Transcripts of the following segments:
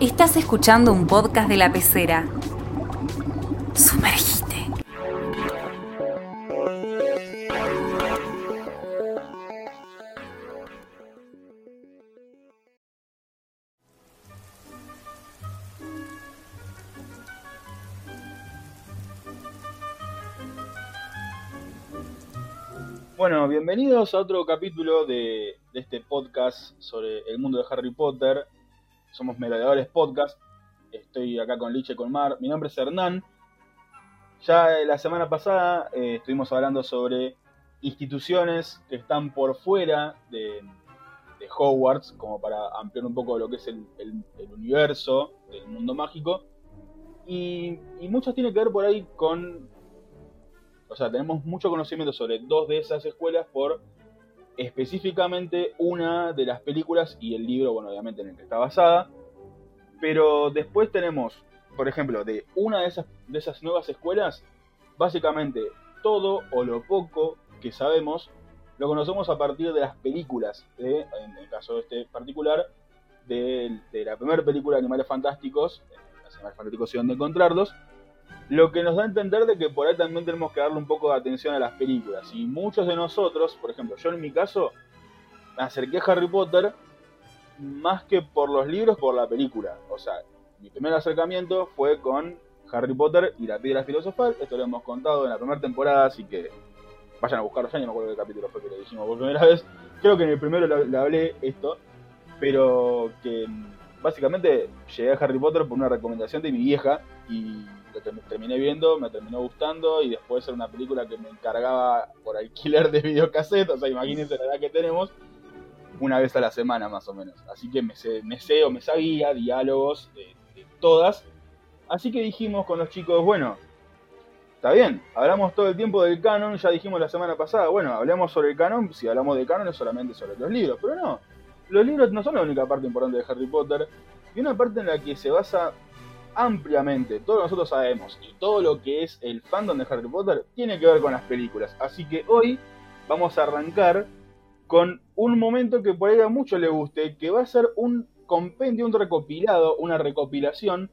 Estás escuchando un podcast de la pecera. Bienvenidos a otro capítulo de, este podcast sobre el mundo de Harry Potter. Somos Merodeadores Podcast. Estoy acá con Liche y con Mar. Mi nombre es Hernán. Ya la semana pasada eh, estuvimos hablando sobre instituciones que están por fuera de, Hogwarts, como para ampliar un poco lo que es el, universo del mundo mágico. Y, y muchas tienen que ver por ahí con o sea, tenemos mucho conocimiento sobre dos de esas escuelas por específicamente una de las películas y el libro, bueno, obviamente en el que está basada. Pero después tenemos, por ejemplo, de una de esas, de esas nuevas escuelas, básicamente todo o lo poco que sabemos lo conocemos a partir de las películas, de, en el caso de este particular, de, la primera película de Animales Fantásticos, Animales Fantásticos y donde encontrarlos, lo que nos da a entender de que por ahí también tenemos que darle un poco de atención a las películas. Y muchos de nosotros, por ejemplo, yo en mi caso, me acerqué a Harry Potter más que por los libros, por la película. O sea, mi primer acercamiento fue con Harry Potter y la piedra filosofal. Esto lo hemos contado en la primera temporada, así que vayan a buscarlo ya, no me acuerdo qué capítulo fue que lo dijimos por primera vez. Creo que en el primero lo hablé esto, pero que mm, básicamente llegué a Harry Potter por una recomendación de mi vieja y terminé viendo, me terminó gustando y después era una película que me encargaba por alquiler de videocassette, o sea, imagínense la edad que tenemos, una vez a la semana más o menos. Así que me sé, me sé o me sabía diálogos de, todas. Así que dijimos con los chicos, bueno, está bien, hablamos todo el tiempo del canon, ya dijimos la semana pasada, bueno, hablemos sobre el canon, si hablamos de canon es solamente sobre los libros, pero no, los libros no son la única parte importante de Harry Potter, y una parte en la que se basa ampliamente, todo lo que nosotros sabemos, y todo lo que es el fandom de Harry Potter, tiene que ver con las películas. Así que hoy vamos a arrancar con un momento que por ahí a muchos les guste, que va a ser un compendio, un recopilado, una recopilación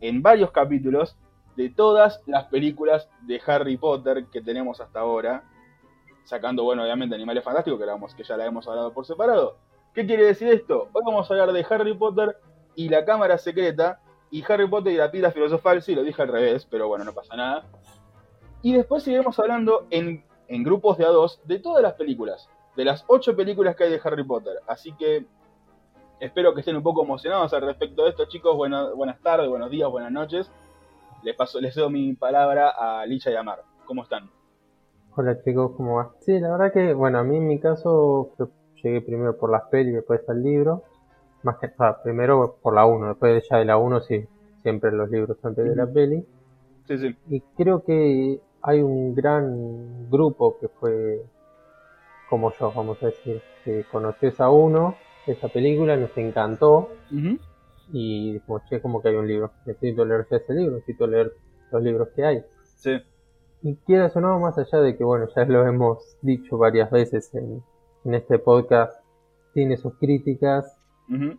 en varios capítulos de todas las películas de Harry Potter que tenemos hasta ahora, sacando, bueno, obviamente Animales Fantásticos, que, que ya la hemos hablado por separado. ¿Qué quiere decir esto? Hoy vamos a hablar de Harry Potter y la Cámara Secreta, y Harry Potter y la piedra filosofal, sí, lo dije al revés, pero bueno, no pasa nada. Y después seguiremos hablando en, grupos de a dos de todas las películas, de las ocho películas que hay de Harry Potter. Así que espero que estén un poco emocionados al respecto de esto, chicos. Bueno, buenas tardes, buenos días, buenas noches. Les, paso, les doy mi palabra a Licha y a Mar. ¿Cómo están? Hola chicos, ¿cómo va? Sí, la verdad que, bueno, a mí en mi caso llegué primero por las pelis, después al libro. Más que nada, primero por la 1, después ya de la 1 sí, siempre los libros antes de la peli. Sí, sí. Y creo que hay un gran grupo que fue como yo, vamos a decir, que conoció esa 1, esa película, nos encantó y dijimos, che, como que hay un libro, necesito leer ya ese libro, necesito leer los libros que hay. Sí. Y quieras o no, más allá de que, bueno, ya lo hemos dicho varias veces en, en este podcast, tiene sus críticas. Ujú.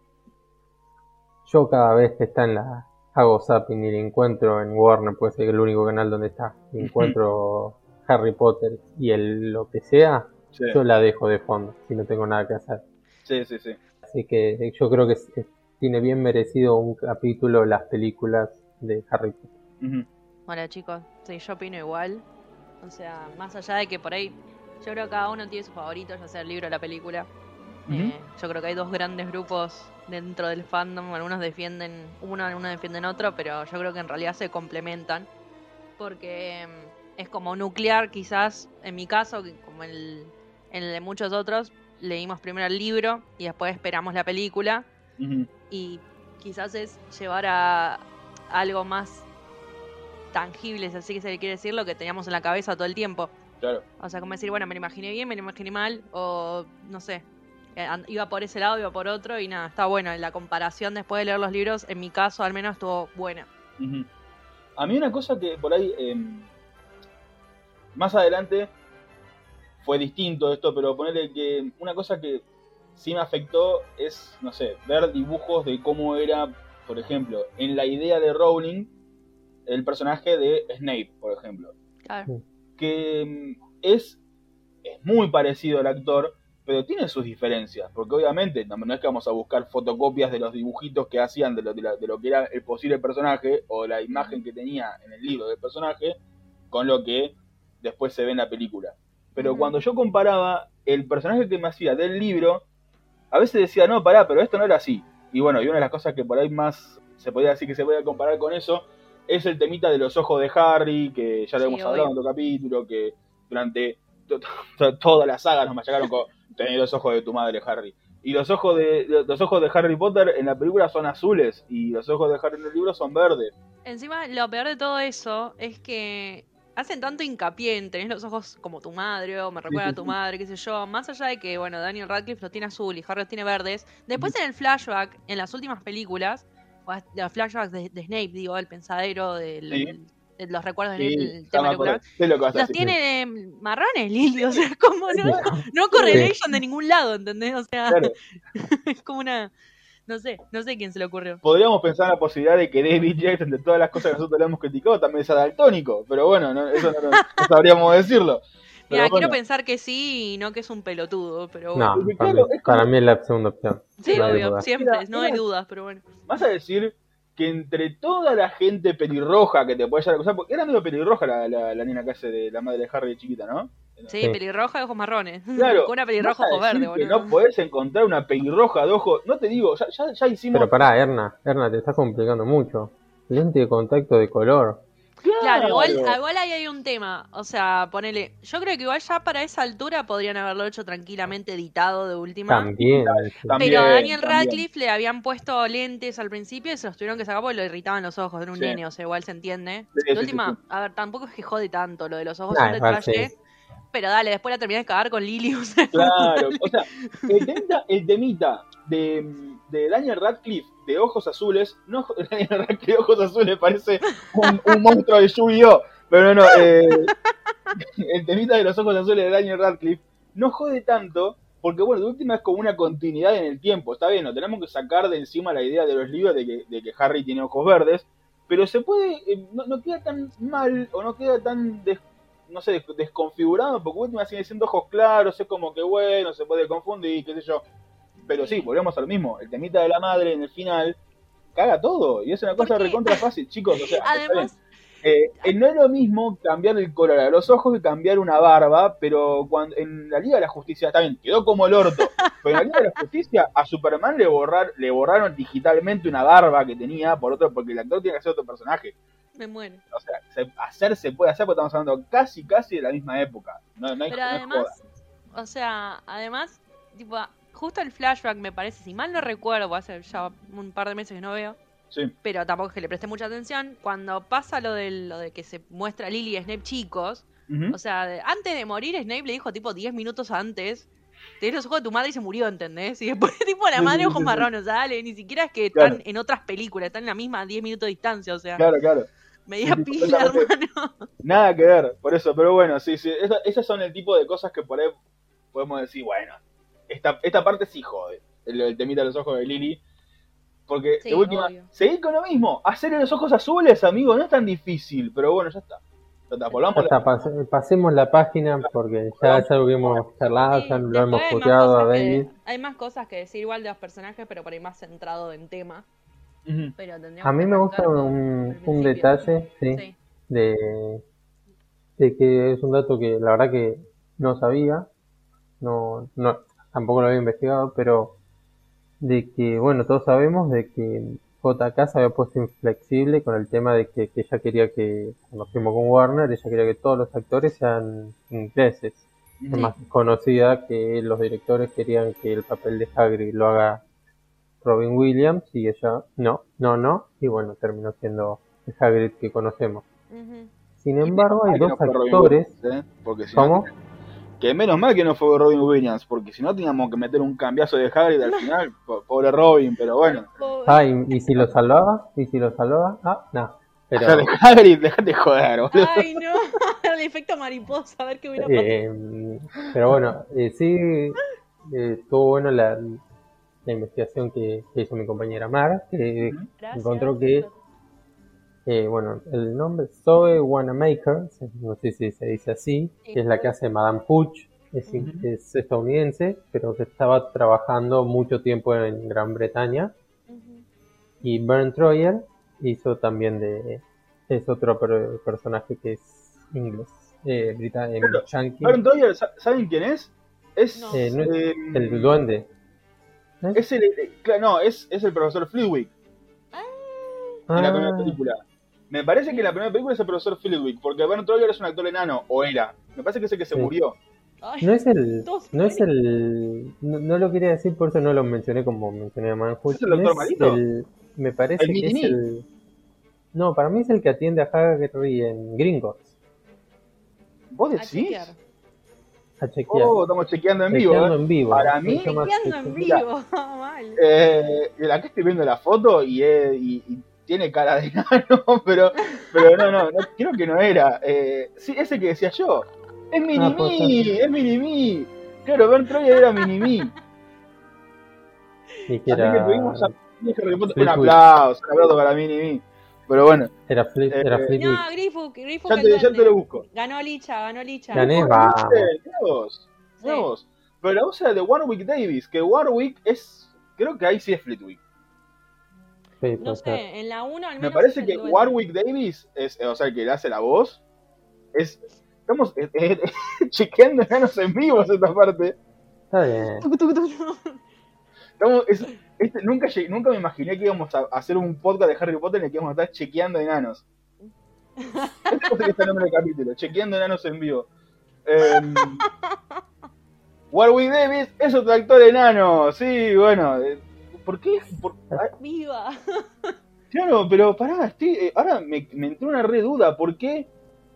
Yo cada vez que está en la, hago zapping y le encuentro en Warner, puede ser el único canal donde está, y encuentro Harry Potter y el lo que sea, Sí. yo la dejo de fondo, si no tengo nada que hacer. sí, sí, sí. Así que yo creo que es- es- tiene bien merecido un capítulo las películas de Harry Potter. Ujú. Hola chicos, sí, yo opino igual. O sea, más allá de que por ahí, yo creo que cada uno tiene su favorito, ya sea el libro o la película. Eh, yo creo que hay dos grandes grupos dentro del fandom. Algunos defienden uno, algunos defienden otro, pero yo creo que en realidad se complementan. Porque mm, es como nuclear, quizás, en mi caso, como el, en el de muchos otros, leímos primero el libro y después esperamos la película. Y quizás es llevar a algo más tangible, si así que se le quiere decir, lo que teníamos en la cabeza todo el tiempo. Claro. O sea, como decir, bueno, me lo imaginé bien, me lo imaginé mal, o no sé, iba por ese lado, iba por otro, y nada, está bueno. La comparación después de leer los libros, en mi caso al menos, estuvo buena. A mí una cosa que por ahí, em, más adelante, fue distinto esto, pero ponerle que una cosa que sí me afectó es, no sé, ver dibujos de cómo era, por ejemplo, en la idea de Rowling, el personaje de Snape, por ejemplo. Claro. Que mm, es, es muy parecido al actor, pero tiene sus diferencias, porque obviamente no, no es que vamos a buscar fotocopias de los dibujitos que hacían de lo, de, la- de lo que era el posible personaje o la imagen que tenía en el libro del personaje con lo que después se ve en la película. Pero cuando yo comparaba el personaje que me hacía del libro, a veces decía, no, pará, pero esto no era así. Y bueno, y una de las cosas que por ahí más se podía decir que se podía comparar con eso es el temita de los ojos de Harry, que ya lo Sí, hemos obvio. hablado en otro capítulo, que durante to- to- toda la saga nos machacaron con tener los ojos de tu madre, Harry. Y los ojos de los ojos de Harry Potter en la película son azules y los ojos de Harry en el libro son verdes. Encima, lo peor de todo eso es que hacen tanto hincapié en tener los ojos como tu madre o me recuerda a tu madre, qué sé yo. Más allá de que, bueno, Daniel Radcliffe los tiene azul y Harry los tiene verdes. Después en el flashback, en las últimas películas, los flashbacks de, de Snape, digo, el pensadero del- Sí. De los recuerdos Sí, del ya tema me nuclear. acordé. Sé lo que vas a Los tiene eh, marrones, Lily, o sea, como no, no correlation de ningún lado, ¿entendés? O sea, Claro. es como una, no sé, no sé quién se le ocurrió. Podríamos pensar la posibilidad de que David Yates, entre todas las cosas que nosotros le hemos criticado, también sea daltónico. Pero bueno, no- eso no, sabríamos decirlo. Mira, bueno, quiero pensar que sí y no que es un pelotudo, pero bueno. No, para, claro, mí, para mí es la segunda opción. Sí, no hay obvio, siempre, Mira, no hay dudas, pero bueno. vas a decir que entre toda la gente pelirroja que te puede llegar a acusar, porque era medio pelirroja la, la, la nena que hace de la madre de Harry de chiquita, ¿no? Sí, Sí. pelirroja de ojos marrones. Claro. Con una pelirroja ojo verde, boludo. no podés encontrar una pelirroja de ojos. No te digo, ya, ya, ya hicimos. Pero pará, Erna, Erna, te estás complicando mucho. Lente de contacto de color. Claro, igual, igual ahí hay un tema. O sea, ponele. Yo creo que igual ya para esa altura podrían haberlo hecho tranquilamente editado de última. También. También. Pero a Daniel también. Radcliffe le habían puesto lentes al principio y se los tuvieron que sacar porque lo irritaban los ojos. Era un Sí. nene, o sea, igual se entiende. Sí, de sí, última, sí, sí. a ver, tampoco es que jode tanto lo de los ojos, Nah, son detalle. sí. Pero dale, después la terminás de cagar con Lily. O sea, Claro, o sea, el temita, el temita de, de Daniel Radcliffe de ojos azules, no de ojos azules parece un, monstruo de Yu-Gi-Oh! Pero no, eh, el temita de los ojos azules de Daniel Radcliffe no jode tanto, porque bueno, de última es como una continuidad en el tiempo, está bien, no tenemos que sacar de encima la idea de los libros de que, de que Harry tiene ojos verdes, pero se puede, eh, no, no queda tan mal o no queda tan des- no sé, des- desconfigurado, porque última sigue siendo ojos claros, es como que bueno, se puede confundir, qué sé yo. Pero sí, volvemos a lo mismo, el temita de la madre en el final caga todo, y es una cosa recontra fácil, chicos, o sea. Además, Eh, eh, no es lo mismo cambiar el color a los ojos que cambiar una barba, pero cuando en la Liga de la Justicia, está bien, quedó como el orto, pero en la Liga de la Justicia a Superman le, borrar, le borraron digitalmente una barba que tenía por otro, porque el actor tiene que ser otro personaje. me muero. O sea, se- hacer se puede hacer porque estamos hablando casi, casi de la misma época. No, no hay, Pero no además, o sea, además, tipo, justo el flashback me parece, si mal no recuerdo, hace ya un par de meses que no veo, Sí, pero tampoco es que le presté mucha atención, cuando pasa lo de, lo de que se muestra Lily y Snape chicos, o sea, de- antes de morir Snape le dijo tipo 10 minutos antes, tenés los ojos de tu madre y se murió, ¿entendés? Y después tipo la madre sí, ojos sí, sí. marrones, o sea, dale, ni siquiera es que Claro. están en otras películas, están en la misma 10 minutos de distancia, o sea, claro, claro. media pila, hermano. Nada que ver, por eso, pero bueno, sí, sí, esa- esas son el tipo de cosas que por ahí podemos decir, bueno, esta, esta parte sí jode, el, el temita de los ojos de Lily, porque Sí, de última, obvio. seguir con lo mismo, hacerle los ojos azules, amigo, no es tan difícil, pero bueno, ya está. Ya está, está, pasemos la página porque ya es algo que hemos charlado, Sí, ya lo hemos puteado a que- David. hay más cosas que decir igual de los personajes, pero por ahí más centrado en tema. Pero tendríamos A mí me gusta un, detalle, sí, Sí. de, de que es un dato que la verdad que no sabía, no, no, tampoco lo había investigado, pero de que, bueno, todos sabemos de que JK se había puesto inflexible con el tema de que, que ella quería que, cuando firmó con Warner, ella quería que todos los actores sean ingleses. Es Ujú. más conocida que los directores querían que el papel de Hagrid lo haga Robin Williams y ella no, no, no, y bueno, terminó siendo el Hagrid que conocemos. Sin embargo, hay dos actores. Williams, ¿eh? Porque si no- ¿Cómo? Que menos mal que no fue Robin Williams, porque si no teníamos que meter un cambiazo de Hagrid al final, po- pobre Robin, pero bueno. Ah, ¿y, y si lo salvaba? ¿Y si lo salvaba? Ah, no. Pero, Pero... Hagrid, déjate joder, boludo. Ay, no. El efecto mariposa, a ver qué hubiera pasado. eh, pero bueno, eh, sí, eh, estuvo bueno la, la investigación que, que hizo mi compañera Mar, que. Gracias. encontró que, eh, bueno, el nombre es Zoe Wanamaker, no sé si se dice así, que es la que hace Madame Hooch, es, estadounidense, pero que estaba trabajando mucho tiempo en Gran Bretaña. Y Bern Troyer hizo también de. Es otro per- personaje que es inglés, eh, británico. Baron Troyer, ¿sa- ¿saben quién es? Es, No. Eh, no es eh, el duende. ¿Eh? es el, eh, no, es, es el profesor Flitwick en la primera Ah, película. Me parece que en la primera película es el profesor Flitwick, porque Baron Troyer es un actor enano, o era. Me parece que es el que se Sí. murió. Ay, no es el. No es el. No, no lo quería decir, por eso no lo mencioné como mencioné a Manhut. ¿Es el doctor Malito? Me parece ¿El que es el. No, para mí es el que atiende a Hagrid en Gringos. ¿Vos a decís? chequear. A chequear. Oh, estamos chequeando en vivo. Chequeando ¿eh? en vivo. Para mí- Chequeando en vivo. Mal. Eh, acá estoy viendo la foto y, eh, y- y tiene cara de enano, pero, pero no, no, no, creo que no era. Eh, sí, ese que decía yo. Es puede Mini-Me, es Mini-Me. Claro, Ben Troyer era que Así que era. tuvimos a. Un aplauso, un aplauso para Mini-Me. Pero bueno, Era, Flip, era Eh. No, Griffith, Griffith ya te, ya te lo busco. Ganó Licha, ganó Licha. Gané. Ah, vamos. ¿viste? Mirá vos, mirá Sí. vos. Pero la voz era de Warwick Davis, que Warwick es. Creo que ahí sí es Flitwick. Sí, No ser. sé, en la 1 al Me menos. parece es que. Warwick Davis, es, o sea, el que le hace la voz, es. Estamos eh, eh, chequeando enanos en vivos esta parte. Está bien. Estamos, es- este, nunca, nunca me imaginé que íbamos a hacer un podcast de Harry Potter en el que íbamos a estar chequeando enanos. Este es el nombre del capítulo, chequeando enanos en vivo. Em, Warwick Davis es otro actor enano, sí, bueno. Eh, ¿Por qué? Por- ah, Viva. Claro, pero pará, estoy, eh, ahora me, me entró una re duda, ¿por qué?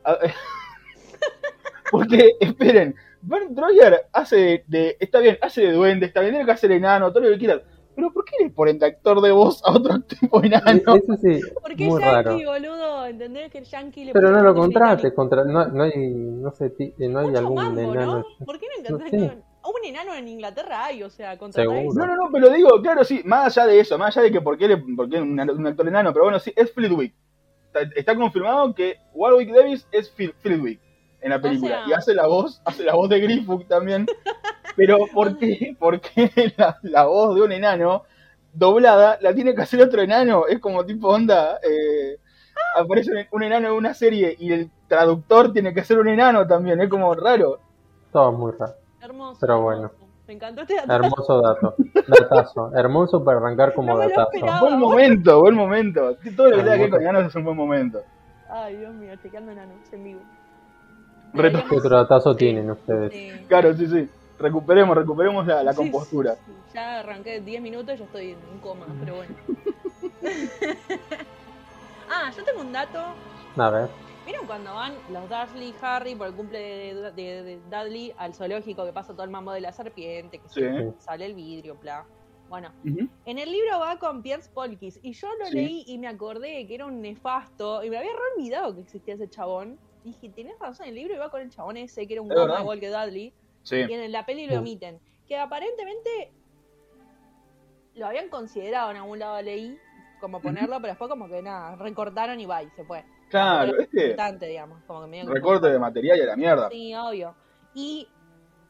A- Porque, esperen, Bernd Troyer hace de, de- está bien, hace de duende, está bien, tiene que hacer enano, todo lo que quieras, pero ¿por qué le ponen de actor de voz a otro tipo enano? Eso sí, ¿Por qué muy Yankee, raro. boludo? ¿Entendés que el Yankee le Pero no lo británico? contra, no, no hay, no sé, ti- no hay Mucho algún mambo, enano. ¿no? ¿Por qué no No sé. Un enano en Inglaterra hay? O sea, Seguro. No, no, no, pero digo, claro, sí, más allá de eso, más allá de que por qué, le, por qué un, un actor enano, pero bueno, sí, es Flitwick. Está, está confirmado que Warwick Davis es Flitwick en la película. sea- Y hace la voz, hace la voz de Griffith también. Pero ¿por qué? ¿Por qué la, la voz de un enano doblada la tiene que hacer otro enano? Es como tipo onda, eh, aparece un- un enano en una serie y el traductor tiene que ser un enano también, es como raro. Todo muy raro. Hermoso. Pero bueno. Me encantó este dato. Hermoso dato. Datazo. Hermoso para arrancar como No datazo. esperaba. Buen momento, buen momento. Todo lo que tenga que con enanos es un buen momento. Ay, Dios mío, chequeando enanos en vivo. Reto- ¿Qué otro datazo tienen ustedes? Sí. Claro, sí, sí. Recuperemos, recuperemos la, la Sí, compostura. sí, sí. Ya arranqué 10 minutos y ya estoy en coma, pero bueno. ah, yo tengo un dato. A ver. ¿Vieron cuando van los Dursley y Harry por el cumple de, de- de Dudley al zoológico que pasa todo el mambo de la serpiente, que Sí. sale el vidrio, bla? Bueno, en el libro va con Piers Polkis y yo lo Sí. leí y me acordé que era un nefasto y me había re olvidado que existía ese chabón. Dije, tenés razón, el libro iba con el chabón ese que era un verdad. igual que Dudley Sí. y en la peli lo omiten. Que aparentemente lo habían considerado en algún lado leí como ponerlo, pero después como que nada, recortaron y va y se fue. Claro, es que importante, digamos, como que medio recorte de material y a la mierda. Sí, obvio. Y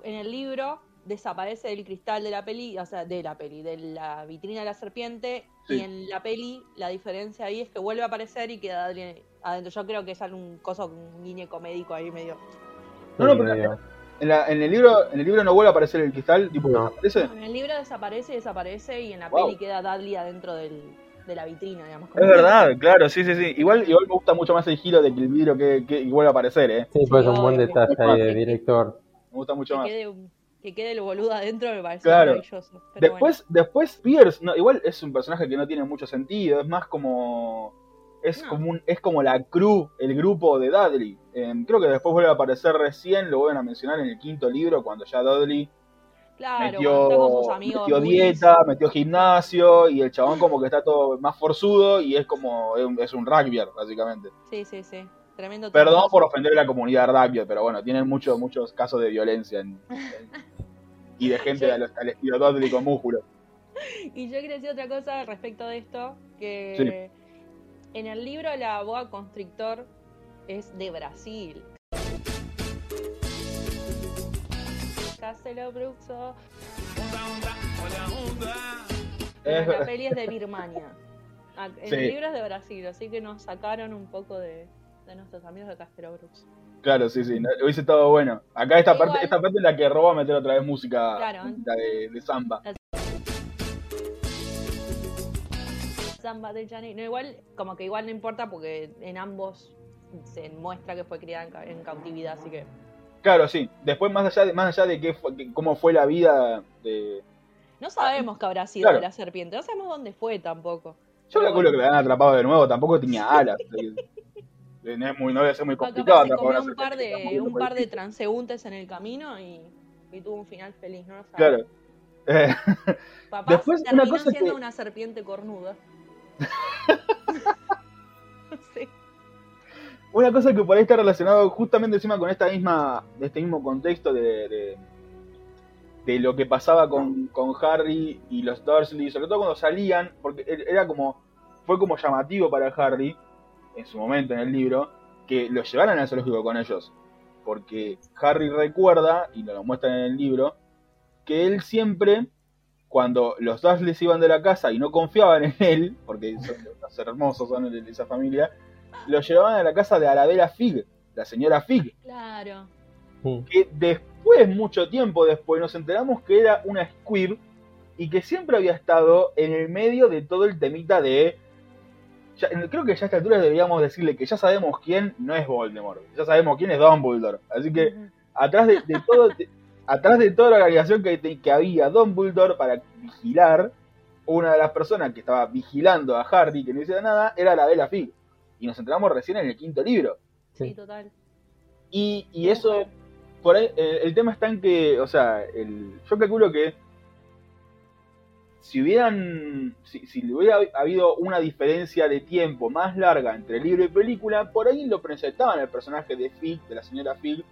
en el libro desaparece el cristal de la peli, o sea, de la peli, de la vitrina de la serpiente, Sí. y en la peli la diferencia ahí es que vuelve a aparecer y queda adentro. Yo creo que es algún coso, un guiño medio ahí medio. No, no, pero- En, la- en el libro, en el libro no vuelve a aparecer el cristal, tipo, No. ¿aparece? En el libro desaparece y desaparece, y en la Wow. peli queda Dudley adentro del, de la vitrina, digamos. Es verdad, claro, sí, sí, sí. Igual, igual me gusta mucho más el giro de que el vidrio que, que vuelve a aparecer, ¿eh? Sí, pues es un buen detalle ahí de director. Me gusta mucho Que más. quede, que quede el boludo adentro me parece Claro. maravilloso. Pero Después, después Pierce, no, igual es un personaje que no tiene mucho sentido, es más como es No. como un, es como la crew, el grupo de Dudley. Eh, creo que después vuelve a aparecer recién, lo vuelven a mencionar en el quinto libro cuando ya Dudley claro, con sus metió, amigos. metió bullies. dieta, metió gimnasio y el chabón como que está todo más forzudo y es como es un, rugbyer, básicamente. Sí, sí, sí. Tremendo. Perdón por ofender a la comunidad rugby, pero bueno, tienen muchos muchos casos de violencia en, en- y de gente al, al estilo Dudley con músculos. Y yo quería decir otra cosa respecto de esto, que en el libro la boa constrictor es de Brasil. Castelo Bruxo. La peli es de Birmania. Ah, En Sí. el libro es de Brasil, así que nos sacaron un poco de, de nuestros amigos de Castelo Bruxo. Claro, sí, sí, hubiese estado bueno. Acá esta Igual. parte, esta parte es la que roba meter otra vez música Claro. de, de samba. Samba de Janeiro. No, igual, como que igual no importa porque en ambos se muestra que fue criada en, ca- en cautividad, así que. Claro, sí. Después, más allá de, más allá de qué fue- que- cómo fue la vida de. No sabemos qué habrá sido Claro. de la serpiente, no sabemos dónde fue tampoco. Yo calculo que la han atrapado de nuevo, tampoco tenía alas. Eh, No, es muy, no debe ser muy complicado atrapar una un par de, un par de transeúntes en el camino y, y tuvo un final feliz, no lo sabemos. Claro. Eh, Papá Después, una terminó cosa siendo que- una serpiente cornuda. Una cosa que por ahí está relacionado justamente encima con esta misma, este mismo contexto de, de, lo que pasaba con, con Harry y los Dursley, sobre todo cuando salían, porque er- era como, fue como llamativo para Harry, en su momento en el libro, que lo llevaran al zoológico con ellos. Porque Harry recuerda, y nos lo muestran en el libro, que él siempre, cuando los Dursley iban de la casa y no confiaban en él, porque son los hermosos son de esa familia, lo llevaban a la casa de Arabella Fig, la señora Fig, Claro. Sí. que después, mucho tiempo después, nos enteramos que era una Squib y que siempre había estado en el medio de todo el temita de... ya- creo que ya a esta altura deberíamos decirle que ya sabemos quién no es Voldemort, ya sabemos quién es Dumbledore, así que atrás de, de todo de- atrás de toda la organización que, que había Dumbledore para vigilar una de las personas que estaba vigilando a Harry que no hiciera nada era la Bella Fig y nos enteramos recién en el quinto libro Sí, total. y, y eso por ahí eh, el tema está en que o sea el, yo calculo que si hubieran si, si hubiera habido una diferencia de tiempo más larga entre libro y película por ahí lo presentaban el personaje de Fig de la señora Fig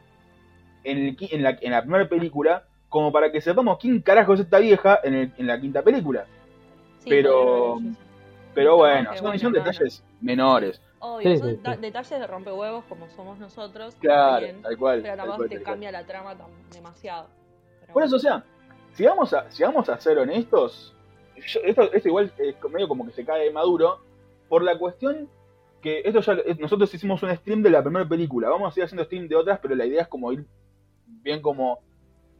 en, el en, la, en la primera película como para que sepamos quién carajo es esta vieja en, el- en la quinta película Sí, Pero- eso. Pero bueno son, bueno, son no, no. detalles menores Obvio, Sí, son sí, deta- sí. detalles de rompehuevos como somos nosotros. claro bien, tal cual pero tampoco te cual. cambia la trama tan- demasiado. Pero Por eso, o bueno. sea, si vamos a, si vamos a ser honestos, yo- esto, esto igual es medio como que se cae de maduro, por la cuestión que esto ya nosotros hicimos un stream de la primera película, vamos a seguir haciendo stream de otras, pero la idea es como ir bien como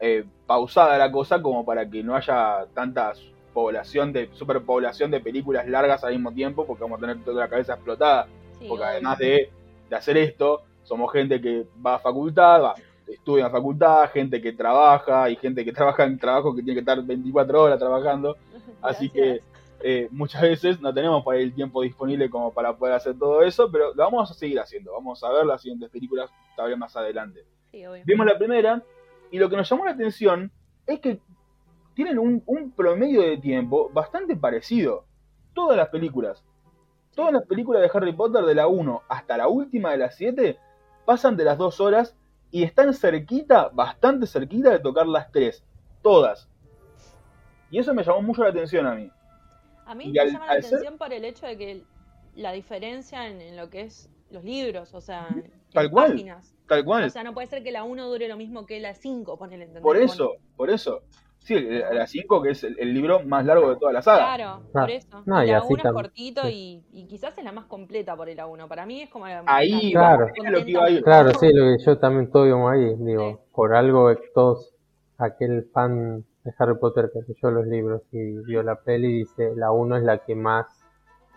eh, pausada la cosa, como para que no haya tanta población de superpoblación de películas largas al mismo tiempo, porque vamos a tener toda la cabeza explotada Sí, porque obvio. además de, de hacer esto, somos gente que va a facultad, va, estudia en facultad, gente que trabaja y gente que trabaja en trabajo que tiene que estar 24 horas trabajando. Así que eh, muchas veces no tenemos para el tiempo disponible como para poder hacer todo eso, pero lo vamos a seguir haciendo. Vamos a ver las siguientes películas tal vez más adelante. Sí. Vimos la primera y lo que nos llamó la atención es que tienen un, un promedio de tiempo bastante parecido. Todas las películas. Todas las películas de Harry Potter de la 1 hasta la última de las 7 pasan de las 2 horas y están cerquita, bastante cerquita de tocar las 3. Todas. Y eso me llamó mucho la atención a mí. A mí Y me al- llama la ser- atención por el hecho de que la diferencia en, en lo que es los libros, o sea, en Tal cual. páginas. Tal cual. O sea, no puede ser que la 1 dure lo mismo que la 5, ponele, por eso, por eso. Sí, el- la 5 que es el, el libro más largo de toda la saga. Claro, Ah, por eso. no, la así 1 es cortito sí. y, y quizás es la más completa por el A1. Para mí es como la Ahí, la- Claro. lo que iba a ir. Claro, sí, lo que yo también todo íbamos ahí, digo, Sí. por algo que todos, aquel fan de Harry Potter que leyó los libros y vio la peli, dice, la 1 es la que más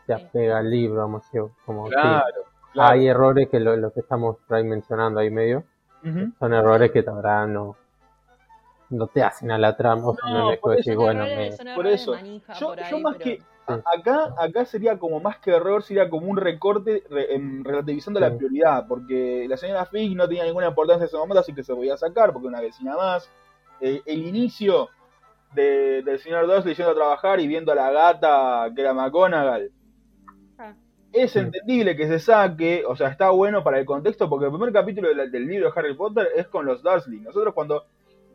se Sí. apega al libro, vamos a decir, como sí, Claro, claro. hay errores que lo, lo que estamos por ahí mencionando ahí medio, Ujú. son errores que verdad no, no te hacen a la trama, No, no por Son bueno, me- por eso. Yo, por yo ahí, más pero- que acá, acá sería como más que error, sería como un recorte re- em, relativizando la prioridad, porque la señora Fig no tenía ninguna importancia en ese momento, así que se podía sacar, porque una vecina más. Eh, el inicio de- del señor Dursley yendo a trabajar y viendo a la gata que era McGonagall. Ah. Es entendible que se saque, o sea, está bueno para el contexto, porque el primer capítulo del, del libro de Harry Potter es con los Dursley. Nosotros cuando...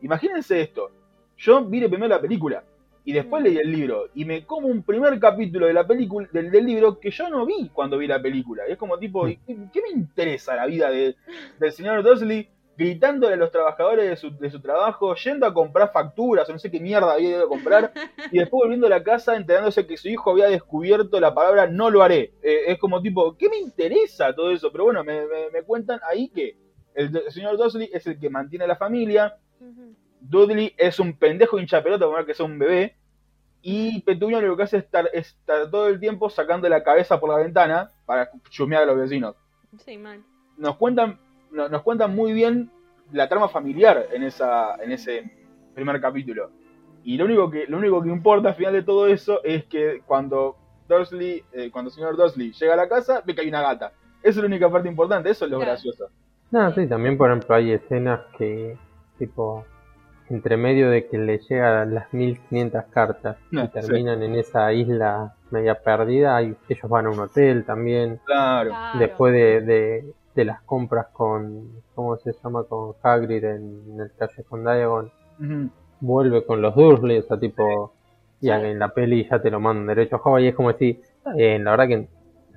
Imagínense esto, Yo vi primero la película y después leí el libro y me como un primer capítulo de la película del, del libro que yo no vi cuando vi la película. Y es como tipo, ¿qué, qué me interesa la vida de- del señor Dursley gritándole a los trabajadores de su, de su trabajo, yendo a comprar facturas o no sé qué mierda había ido a comprar y después volviendo a la casa enterándose que su hijo había descubierto la palabra no lo haré. Eh, es como tipo, ¿qué me interesa todo eso? Pero bueno, me, me- me cuentan ahí que el, el señor Dursley es el que mantiene a la familia, Ujú. Dudley es un pendejo hincha pelota, por que sea un bebé. Y Petunia lo que hace es estar, es estar todo el tiempo sacando la cabeza por la ventana para chumear a los vecinos. Sí, mal. Nos cuentan, no- nos cuentan muy bien la trama familiar en esa, en ese primer capítulo. Y lo único que, lo único que importa al final de todo eso es que cuando Dursley, eh, cuando el señor Dursley llega a la casa, ve que hay una gata. Esa es la única parte importante, eso es lo Claro. gracioso. No, sí, también por ejemplo hay escenas que, tipo, entre medio de que le llegan las 1500 cartas Ah, y terminan en esa isla media perdida, hay- ellos van a un hotel también. Claro. Después de, de, de las compras con, ¿cómo se llama? Con Hagrid en, en el Callejón Diagon, vuelve con los Dursley, o sea, tipo, y Sí. en la peli ya te lo mandan derecho a Hogwarts y es como decir, bien, la verdad que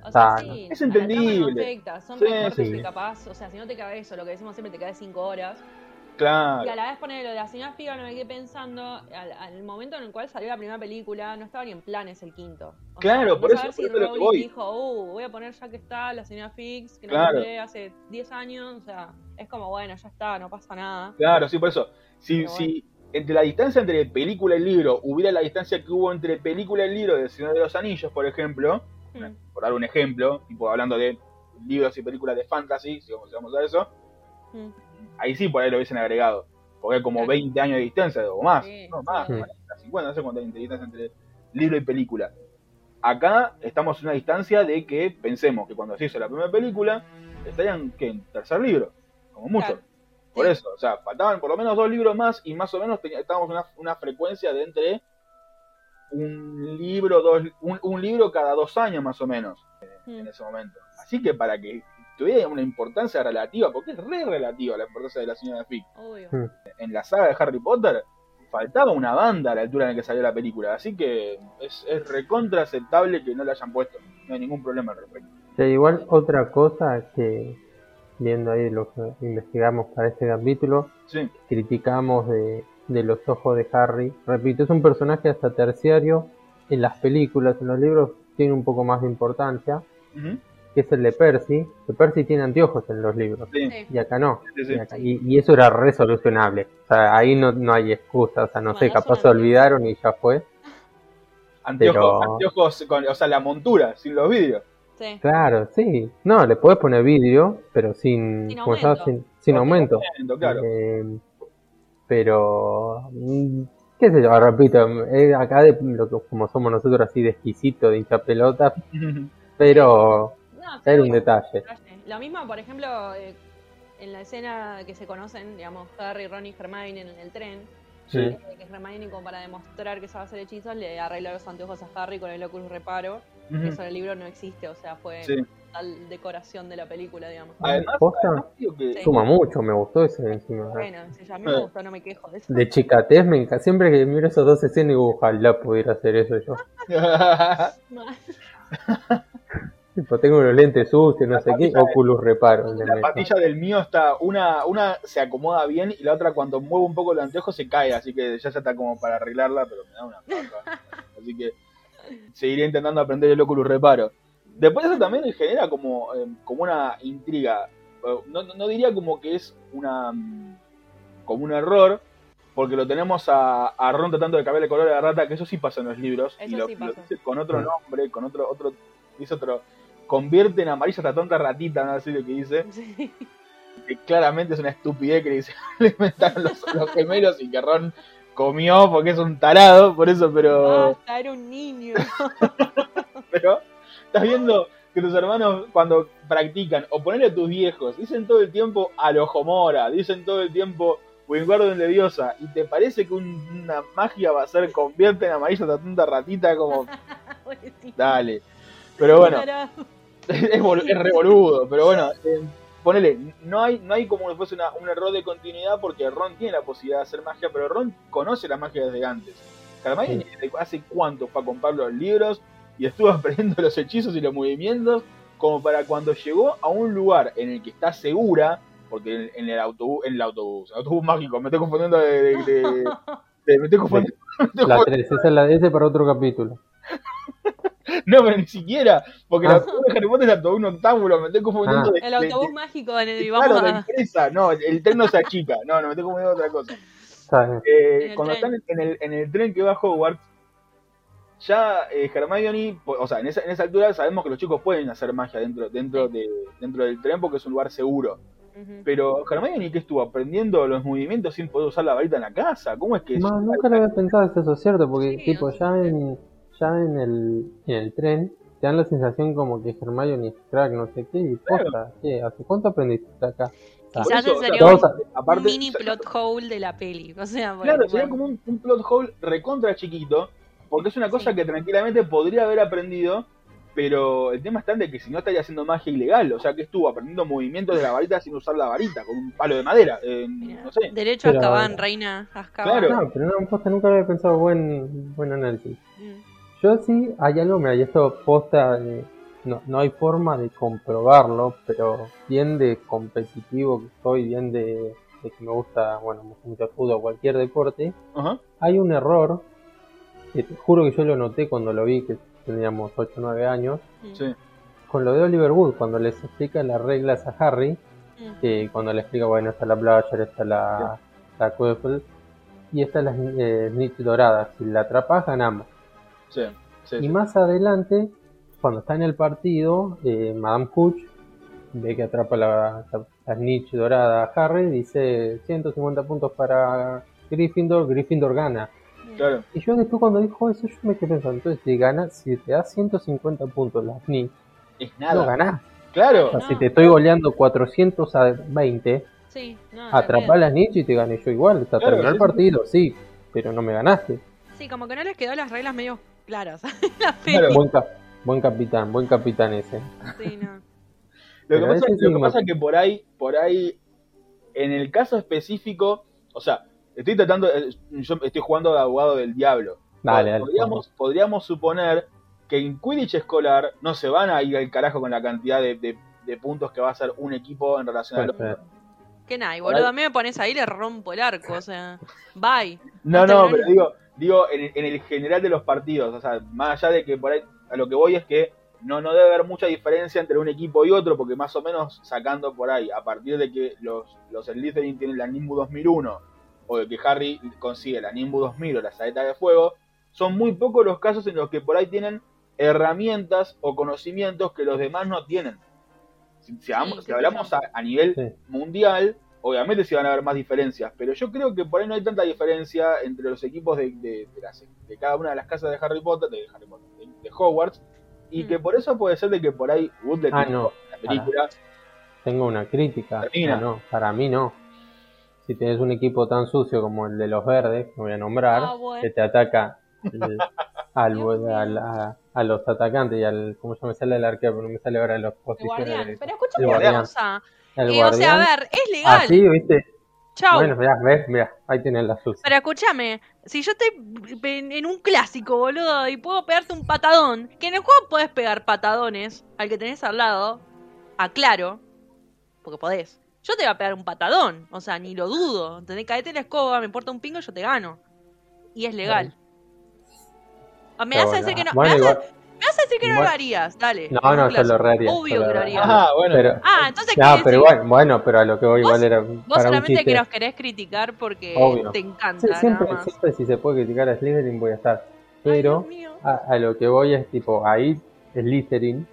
O sea, Ah, sí, Es entendible. son Sí, sí. capaz, o sea, si no te cabe eso, lo que decimos siempre te cae 5 horas. Claro. Y a la vez poner lo de la señora Figaro, me quedé pensando, al, al momento en el cual salió la primera película, no estaba ni en planes el quinto. O Claro, sea, por eso- a ver si Rowling voy. dijo, uh, voy a poner ya que está la señora Fix, que no nombré hace 10 años, o sea, es como, bueno, ya está, no pasa nada. Claro, sí, por eso. Si, si entre la distancia entre película y libro hubiera la distancia que hubo entre película y libro de Señor de los Anillos, por ejemplo, Hmm. por dar un ejemplo, tipo hablando de libros y películas de fantasy, si vamos, si vamos a eso, Hmm. Ahí sí por ahí lo hubiesen agregado. Porque hay como Claro. 20 años de distancia o más, Sí, no más, sí. 40, 50, no sé cuánta distancia entre libro y película. Acá estamos en una distancia de que pensemos que cuando se hizo la primera película, estarían que en tercer libro, como mucho. Claro. Por Sí. eso, o sea, faltaban por lo menos dos libros más y más o menos estábamos en una, una frecuencia de entre un libro, dos, un, un libro cada dos años más o menos en Hmm. ese momento. Así que para que tuviera una importancia relativa, porque es re relativa la importancia de la señora Fick Obvio. Hmm. en la saga de Harry Potter, faltaba una banda a la altura en la que salió la película. Así que es, es recontra aceptable que no la hayan puesto. No hay ningún problema al respecto. Sí, igual otra cosa que viendo ahí lo que investigamos para este capítulo, Sí, criticamos de, de los ojos de Harry. Repito, es un personaje hasta terciario. En las películas, en los libros, tiene un poco más de importancia, Ujú. Que es el de Percy. Que Percy tiene anteojos en los libros, sí, y acá no. sí, sí. Y, acá- y- y eso era resolucionable. O sea, ahí no, no hay excusa. O sea, no sé, capaz se olvidaron y ya fue. Anteojos, Pero- anteojos con, o sea, la montura, sin los vidrios. Sí. Claro, sí. No, le puedes poner vidrio, pero sin, Sin aumento. sin, sin aumento. Claro. Eh, pero, mm, qué sé yo, repito, eh, acá de, lo que, como somos nosotros así de exquisito, de hincha pelota, pero No, era un detalle. Lo mismo, por ejemplo, eh, en la escena que se conocen, digamos, Harry, Ron y Hermione en el tren, Sí. eh, que Hermione, como para demostrar que sabe hacer hechizos, le arregla los anteojos a Harry con el Oculus Reparo. Eso en el libro no existe, o sea, fue Sí. tal decoración de la película, digamos. Además, ¿Posta? además que- Sí. Suma mucho, me gustó ese encima. Bueno, si ya a mí me gustó, no me quejo de eso. De chicatez, me encanta. Siempre que miro esos dos escenas, digo, ojalá pudiera hacer eso yo. Tipo, tengo los lentes sucios, no sé qué, Oculus reparo. la meto. patilla del mío está, una, una se acomoda bien y la otra cuando muevo un poco el anteojo se cae, así que ya, ya está como para arreglarla, pero me da una paja. Así que seguiré intentando aprender el Oculus Reparo. Después eso también genera como, eh, como una intriga. No, no- no diría como que es una mm, como un error, porque lo tenemos a, a Ron tratando de cambiar el color de la rata, que eso sí pasa en los libros, y lo, sí lo dice con otro Mm. nombre, con otro, otro, dice otro, convierte en amarilla esta tonta ratita, no sé lo que dice, Sí. que claramente es una estupidez que le, dice- le inventaron los, los gemelos y que Ron comió porque es un tarado, por eso, pero... Basta, era un niño. pero estás viendo que tus hermanos cuando practican o ponerle a tus viejos dicen todo el tiempo Alojomora, dicen todo el tiempo Wingardium Leviosa y te parece que un- una magia va a ser convierte en amarilla esta tonta ratita como dale. Pero bueno. es, bol- es re boludo, pero bueno, eh, ponele, no hay, no hay como si fuese una- un error de continuidad porque Ron tiene la posibilidad de hacer magia, pero Ron conoce la magia desde antes. Hermione hace cuánto fue a comprar los libros y estuvo aprendiendo los hechizos y los movimientos como para cuando llegó a un lugar en el que está segura, porque en, en el autobús, en el autobús, autobús mágico, me estoy confundiendo de, de- de- de- me estoy confundiendo, me estoy La confundiendo. 3, esa es la ese para otro capítulo. no, pero ni siquiera, porque el Ah. autobús de Harry Potter es el autobús noctámbulo, me estoy confundiendo Ah. de, El autobús de- mágico en el, claro, de empresa, no, el tren no se achica, no, no, me estoy confundiendo de otra cosa. Eh, cuando tren. están en el, en el tren que va a Hogwarts, ya eh, Hermione, o sea, en esa, en esa altura sabemos que los chicos pueden hacer magia dentro, dentro, de, dentro del tren porque es un lugar seguro. Ujú. Pero Hermione, que estuvo aprendiendo los movimientos sin poder usar la varita en la casa? ¿Cómo es que No, nunca lo había pensado, es eso es cierto, porque Sí, tipo ya en ya en el, en el tren te dan la sensación como que Hermione es crack, no sé qué, y posta, ¿qué? ¿Hace cuánto aprendiste acá? Ah, Quizás eso, ese o sea, sería un, aparte- un mini plot hole de la peli. O sea, Claro, sería como un, un plot hole recontra chiquito, porque es una cosa Sí. que tranquilamente podría haber aprendido, pero el tema está en de que si no estaría haciendo magia ilegal, o sea que estuvo aprendiendo movimientos de la varita sin usar la varita, con un palo de madera, eh, mira, no sé. Derecho a Azkaban, reina Azkaban. Claro. No, pero no, posta, nunca había pensado buen, buen análisis. Mm. Yo sí, hay algo, mira, y esto posta, eh, no, no hay forma de comprobarlo, pero bien de competitivo que soy, bien de, de que me gusta, bueno, me gusta mucho fútbol o cualquier deporte, hay un error, que te juro que yo lo noté cuando lo vi, que teníamos 8 o 9 años, Mm. Sí. con lo de Oliver Wood, cuando les explica las reglas a Harry, Mm. que cuando le explica, bueno, está la Bladger, está la, la Quirrell, y está la eh, Snitch dorada, si la atrapas ganamos. Sí, sí, Y sí. más adelante, cuando está en el partido, eh, Madame Hooch ve que atrapa la, la, la snitch dorada a Harry, dice 150 puntos para Gryffindor, Gryffindor gana. Claro. Y yo después cuando dijo eso, yo me quedé pensando, entonces si gana, si te da 150 puntos la snitch, Es no nada. ganás. Claro. O sea, No. si te estoy goleando 400 a 20, Sí, no, atrapá la snitch y te gané yo igual. Sea, Claro, terminó el sí, sí. partido, sí, pero no me ganaste. Sí, como que no les quedó las reglas medio claras. la Claro. peli. Buen, cap- buen capitán, buen capitán ese. Sí, no. Lo que pasa, lo que pasa es que por ahí, por ahí, en el caso específico, o sea, estoy tratando, eh, yo estoy jugando de abogado del diablo. Dale, dale. podríamos, podríamos suponer que en Quidditch escolar no se van a ir al carajo con la cantidad de, de- de puntos que va a hacer un equipo en relación a los. Que nada, y boludo, a mí me pones ahí y le rompo el arco, o sea, bye. No, no, pero digo, digo en, el- en el general de los partidos, o sea, más allá de que por ahí, a lo que voy es que no, no debe haber mucha diferencia entre un equipo y otro, porque más o menos sacando por ahí, a partir de que los, los Slytherin tienen la Nimbus 2001, o de que Harry consigue la Nimbus 2000 o la saeta de fuego, son muy pocos los casos en los que por ahí tienen herramientas o conocimientos que los demás no tienen. Si, si si hablamos a, a nivel Sí. mundial, obviamente sí van a haber más diferencias, pero yo creo que por ahí no hay tanta diferencia entre los equipos de, de- de las- de cada una de las casas de Harry Potter, de, Harry Potter, de, de Hogwarts, y Mm. que por eso puede ser de que por ahí Wood le Ah, no. la película. Tengo una crítica. Termina. No, para mí no. Si tienes un equipo tan sucio como el de los verdes, que voy a nombrar, Ah, bueno. que te ataca el- al- al- a, a los atacantes y al. ¿Cómo se me sale el arquero? No me sale ahora los posiciones. guardián. Pero escúchame una cosa. El Eh, o sea, a ver, es legal. Ah, sí, viste. Chau. Bueno, mirá, ves, mirá, ahí tienes la sucia. Pero escúchame, si yo estoy en, en un clásico, boludo, y puedo pegarte un patadón, que en el juego podés pegar patadones al que tenés al lado, aclaro, porque podés. Yo te voy a pegar un patadón, o sea, ni lo dudo. ¿Entendés? Caete la escoba, me importa un pingo, yo te gano. Y es legal. Ah, Me bueno, decir que no, bueno, me, me vas a decir que no igual- lo harías, dale. No, un no, yo lo reharía. Obvio que lo haría. Ah, bueno. Pero, Ah, entonces no, ¿qué pero decís? bueno, bueno, pero a lo que voy igual era Vos para un solamente chiste. que nos querés criticar porque Obvio. te Sí, encanta, siempre, nada más. siempre si se puede criticar a Slytherin voy a estar. Ay, Pero mío. a, a lo que voy es tipo, ahí Slytherin,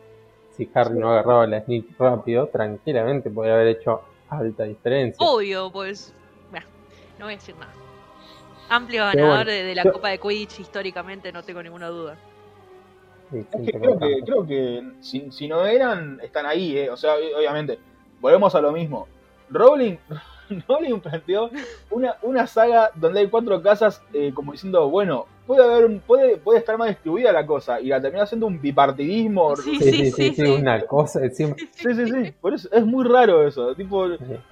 si Harry no agarraba la sneak rápido, tranquilamente podría haber hecho alta diferencia. Obvio, pues. Bah, no voy a decir nada. Amplio ganador bueno, de, de la yo- Copa de Quidditch históricamente, no tengo ninguna duda. Es que creo que, creo que si, si no eran, están ahí, ¿eh? O sea, obviamente, volvemos a lo mismo. Rowling, Rowling planteó una, una saga donde hay cuatro casas, eh, como diciendo, bueno, puede haber un- puede, puede estar más distribuida la cosa y la termina haciendo un bipartidismo. Sí, Sí, sí, sí, sí, sí. una cosa. Sí, sí, sí. Por eso es muy raro eso. Tipo,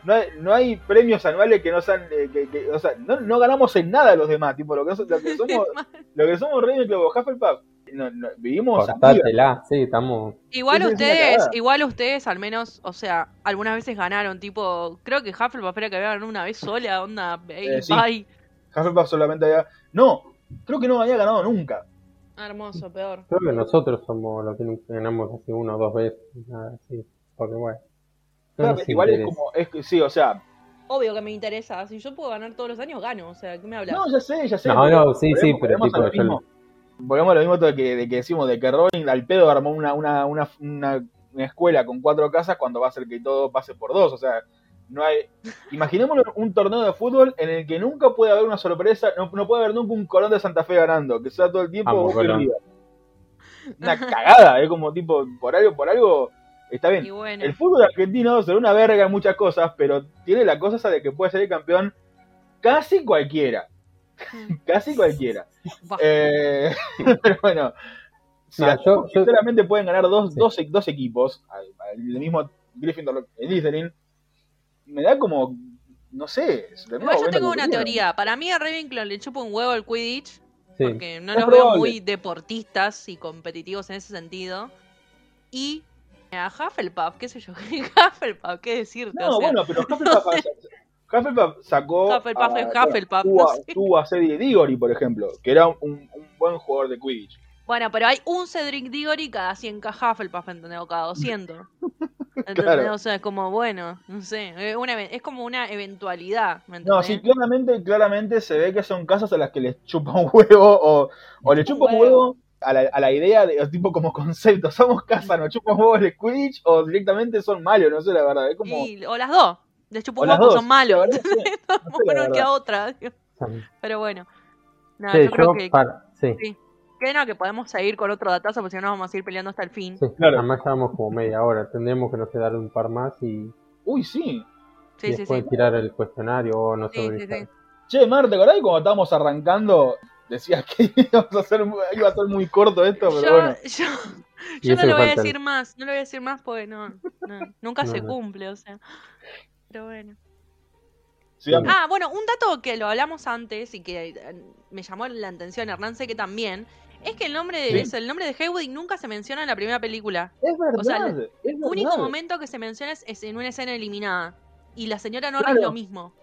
no hay, no hay premios anuales que no sean, eh, que, que- o sea, no, no ganamos en nada los demás. Tipo, lo que, lo que somos, lo que somos Ravenclaw o Hufflepuff, no, no, vivimos. Cortátela, sí, estamos. Igual ustedes, igual ustedes al menos, o sea, algunas veces ganaron, tipo, creo que Hufflepuff era que había ganado una vez sola, onda, Eh, sí. bye. Hufflepuff solamente había. No, creo que no había ganado nunca. Hermoso, peor. Creo que nosotros somos los que ganamos así una o dos veces, nada así. Porque bueno. no Claro, igual es como, es que sí, o sea, Obvio que me interesa, si yo puedo ganar todos los años, gano, o sea, ¿qué me hablas? no, ya sé, ya sé. No, no, sí, sí, pero tipo, yo-. Volvemos a lo mismo de que, de que decimos, de que Rowling al pedo armó una, una, una, una, una escuela con cuatro casas cuando va a ser que todo pase por dos, o sea, no hay... Imaginémonos un torneo de fútbol en el que nunca puede haber una sorpresa, no, no puede haber nunca un Colón de Santa Fe ganando, que sea todo el tiempo Vamos. Una cagada, es como tipo, por algo, por algo, está bien. Bueno, El fútbol argentino será una verga en muchas cosas, pero tiene la cosa esa de que puede ser campeón casi cualquiera. casi cualquiera. Eh, pero bueno, si No, las- yo- yo- sinceramente pueden ganar dos, Sí. dos, dos equipos, al- al- el mismo Gryffindor y Slytherin, me da como, no sé. igual yo tengo una teoría, para mí a Ravenclaw le chupa un huevo el Quidditch, Sí. porque no Es los veo muy deportistas y competitivos en ese sentido, y a Hufflepuff, qué sé yo, Hufflepuff, qué decirte, No, o sea, bueno, pero Hufflepuff, Hufflepuff sacó. Hufflepuff a- es bueno, Hufflepuff, Tuvo, no a- sé. tuvo a Cedric Diggory, por ejemplo, que era un, un buen jugador de Quidditch. Bueno, pero hay un Cedric Diggory cada 100 Hufflepuff, ¿entendés? O cada 200. ¿Entendés? Claro. O sea, es como, bueno, no sé, es, una es como una eventualidad, ¿me No, sí, claramente, claramente se ve que son casas a las que les chupa un huevo o, o le chupa un Un huevo huevo. a la, a la idea de tipo como concepto, somos casa, nos chupa un huevo el Quidditch o directamente son malos, no sé la verdad, es como Y- o las dos. Huevo, dos, son malos. sí, ¿entendés? no sé que a otra. Pero bueno. Nada, Sí, yo creo yo que, para- sí, que no, que podemos seguir con otro datazo, porque si no vamos a ir peleando hasta el fin. sí. Claro. Además llevamos como media hora. Tendremos que no sé darle un par más y, Uy, sí. Sí, y sí, después sí. tirar el cuestionario o no sé. Sí, sí, sí. Che, Mar, ¿te acordás cuando estábamos arrancando decías que íbamos a hacer, iba a ser muy corto esto, pero Yo, bueno. yo, yo no le voy a decir más, no le voy a decir más porque no, no, nunca No, se no. cumple, o sea. Pero bueno. Sigamos. Ah, bueno, un dato que lo hablamos antes y que eh, me llamó la atención, Hernán, sé que también, es que el nombre de Sí. eso, el nombre de Haywood nunca se menciona en la primera película. es verdad, o sea, es El verdad. único momento que se menciona es, es en una escena eliminada. Y la señora Norris Claro. lo mismo.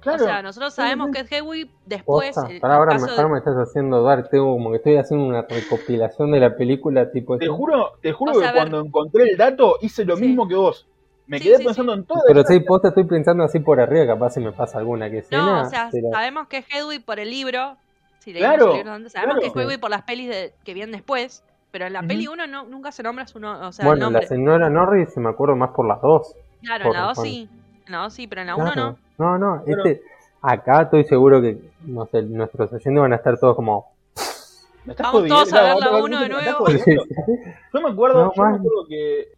Claro. O sea, nosotros sabemos sí. que es Haywood después. El ahora, me, de- ahora me estás haciendo dar, tengo como que estoy haciendo una recopilación de la película tipo Te juro, te juro O sea, que cuando encontré el dato hice lo Sí. mismo que vos. Me Sí, quedé sí, pensando en todo Pero sí, posta estoy pensando así por arriba, capaz si me pasa alguna que escena. No, o sea, pero- sabemos que es Hedwig por el libro. Si Claro, el libro antes, sabemos claro. que es Hedwig por las pelis de, que vienen después. Pero en la peli uno no, nunca se nombra su no, o sea, el bueno, nombre. la señora Norris se me acuerdo más por las dos. Claro, por en la 2 razón. sí. En la 2 sí, pero en la 1 Claro. no. No, no, Pero- este, acá estoy seguro que, no sé, nuestros oyentes van a estar todos como... Me estás Vamos jodiendo, todos a ver la vos- uno vos de me estás nuevo. Yo me acuerdo, No, yo me man. acuerdo que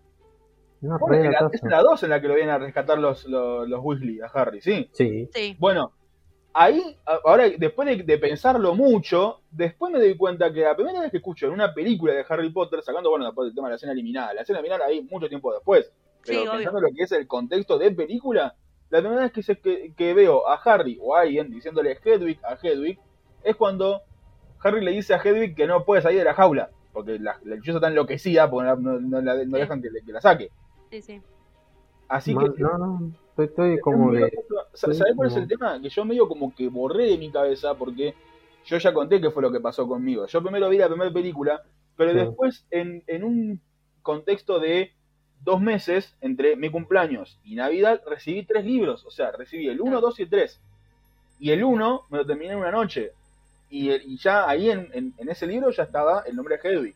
No, la- es en la 2 en la que lo vienen a rescatar los, los, los Weasley a Harry, ¿sí? Sí, Sí. Bueno, ahí, ahora después de, de pensarlo mucho, después me doy cuenta que la primera vez que escucho en una película de Harry Potter, sacando, bueno, después del tema de la escena eliminada, la escena eliminada ahí mucho tiempo después, pero Sí, obvio. pensando lo que es el contexto de película, la primera vez que, se- que, que veo a Harry o a alguien diciéndole Hedwig a Hedwig, es cuando Harry le dice a Hedwig que no puede salir de la jaula, porque la, la hechiza está enloquecida, porque no, no- no la, no Sí. dejan que la saque. Sí, sí. Así que no, no, estoy, estoy como que... ¿Sabes cuál es el tema? Que yo medio como que borré de mi cabeza porque yo ya conté qué fue lo que pasó conmigo. Yo primero vi la primera película, pero Sí. después en, en un contexto de dos meses entre mi cumpleaños y Navidad recibí tres libros. O sea, recibí el 1, Ah. 2 y el 3. Y el 1 me lo terminé en una noche. Y, el- y ya ahí en, en- en ese libro ya estaba el nombre de Hedwig.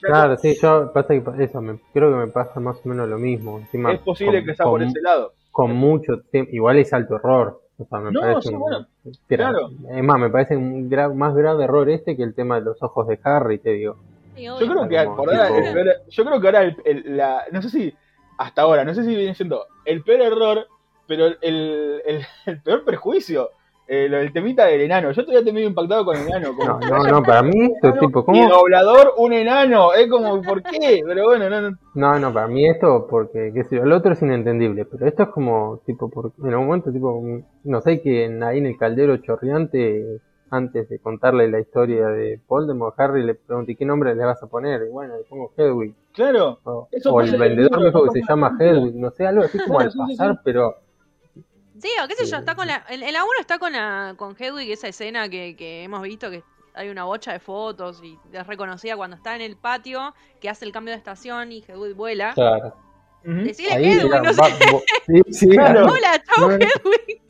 Claro, sí, yo pasa que eso, me, creo que me pasa más o menos lo mismo. Encima, es posible con- que sea por ese lado. con mucho tiempo. Igual es alto error. O sea, me No, parece sí, un- bueno, Mira, claro. Es más, me parece un gra- más grave error este que el tema de los ojos de Harry, te digo. Sí, Yo creo que Como por ahora, tipo- el peor- yo creo que ahora el, el- la, no sé si hasta ahora, no sé si viene siendo el peor error, pero el, el- el peor prejuicio eh, lo del temita del enano. Yo todavía estoy medio impactado con el enano. como No, no, no, para mí esto, tipo, Y el ¿cómo? doblador, un enano. Es como, ¿por qué? Pero bueno, no, no. No, no, para mí esto, porque, qué sé yo, el otro es inentendible, pero esto es como, tipo, porque en algún momento, tipo, no sé, que ahí en el caldero chorreante, antes de contarle la historia de Voldemort, Harry le pregunté, ¿qué nombre le vas a poner? Y bueno, le pongo Hedwig. Claro. O, Eso o el en el vendedor libro, me dijo no que se llama. Hedwig, no sé, algo así como al pasar, pero Sí, o qué sé yo, está con la. En, en la 1 está con la con Hedwig, esa escena que, que hemos visto que hay una bocha de fotos y es reconocida cuando está en el patio, que hace el cambio de estación y Hedwig vuela. claro. Decirle Ahí Hedwig, no va- vo- sí, sí, Claro. Hola, No, no. Hedwig.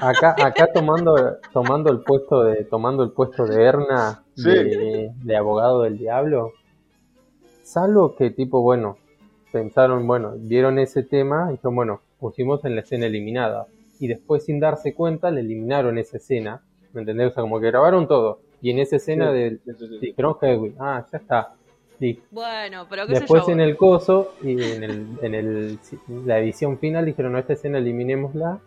Acá, acá tomando, tomando el puesto de, tomando el puesto de Erna Sí. de, de abogado del diablo, salvo que tipo, bueno, pensaron, bueno, vieron ese tema y dijeron, bueno, pusimos en la escena eliminada. Y después sin darse cuenta le eliminaron esa escena, ¿me entendés? O sea, como que grabaron todo. Y en esa escena Sí, del sí, sí, sí. dijeron Hedwig, ah, ya está. Listo. Bueno, pero qué Después sé yo. en el coso y en, el, en el, la edición final dijeron, no, esta escena eliminémosla.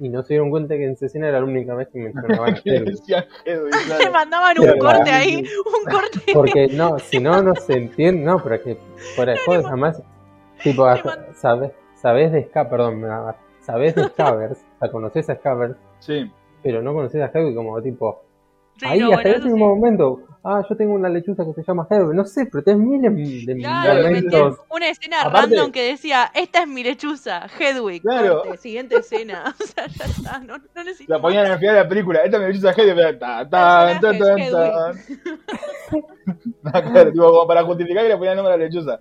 Y no se dieron cuenta que en esa escena era la única vez que mencionaban a Hedwig. Le mandaban un corte ahí, un corte. Porque no, si no, no se entiende. No, pero es que fuera de jodas, además, tipo, sabes, sabes de Ska, perdón, me- sabes de Scavers, o sea, a Scavers, Sí. pero no conoces a Hedwig como tipo, Sí, ahí no, hasta bueno, el sí. momento, ah, yo tengo una lechuza que se llama Hedwig, no sé, pero tenés miles de Claro, momentos. una escena Aparte- random que decía, esta es mi lechuza, Hedwig. Claro. corte, siguiente escena. O sea, ya está, no, no necesito La ponían más. al final de la película. Esta me lechuza Hedwig. Ta, ta, ta, ta, ta. No, claro, tipo, como para justificar que le ponían el nombre a la lechuza.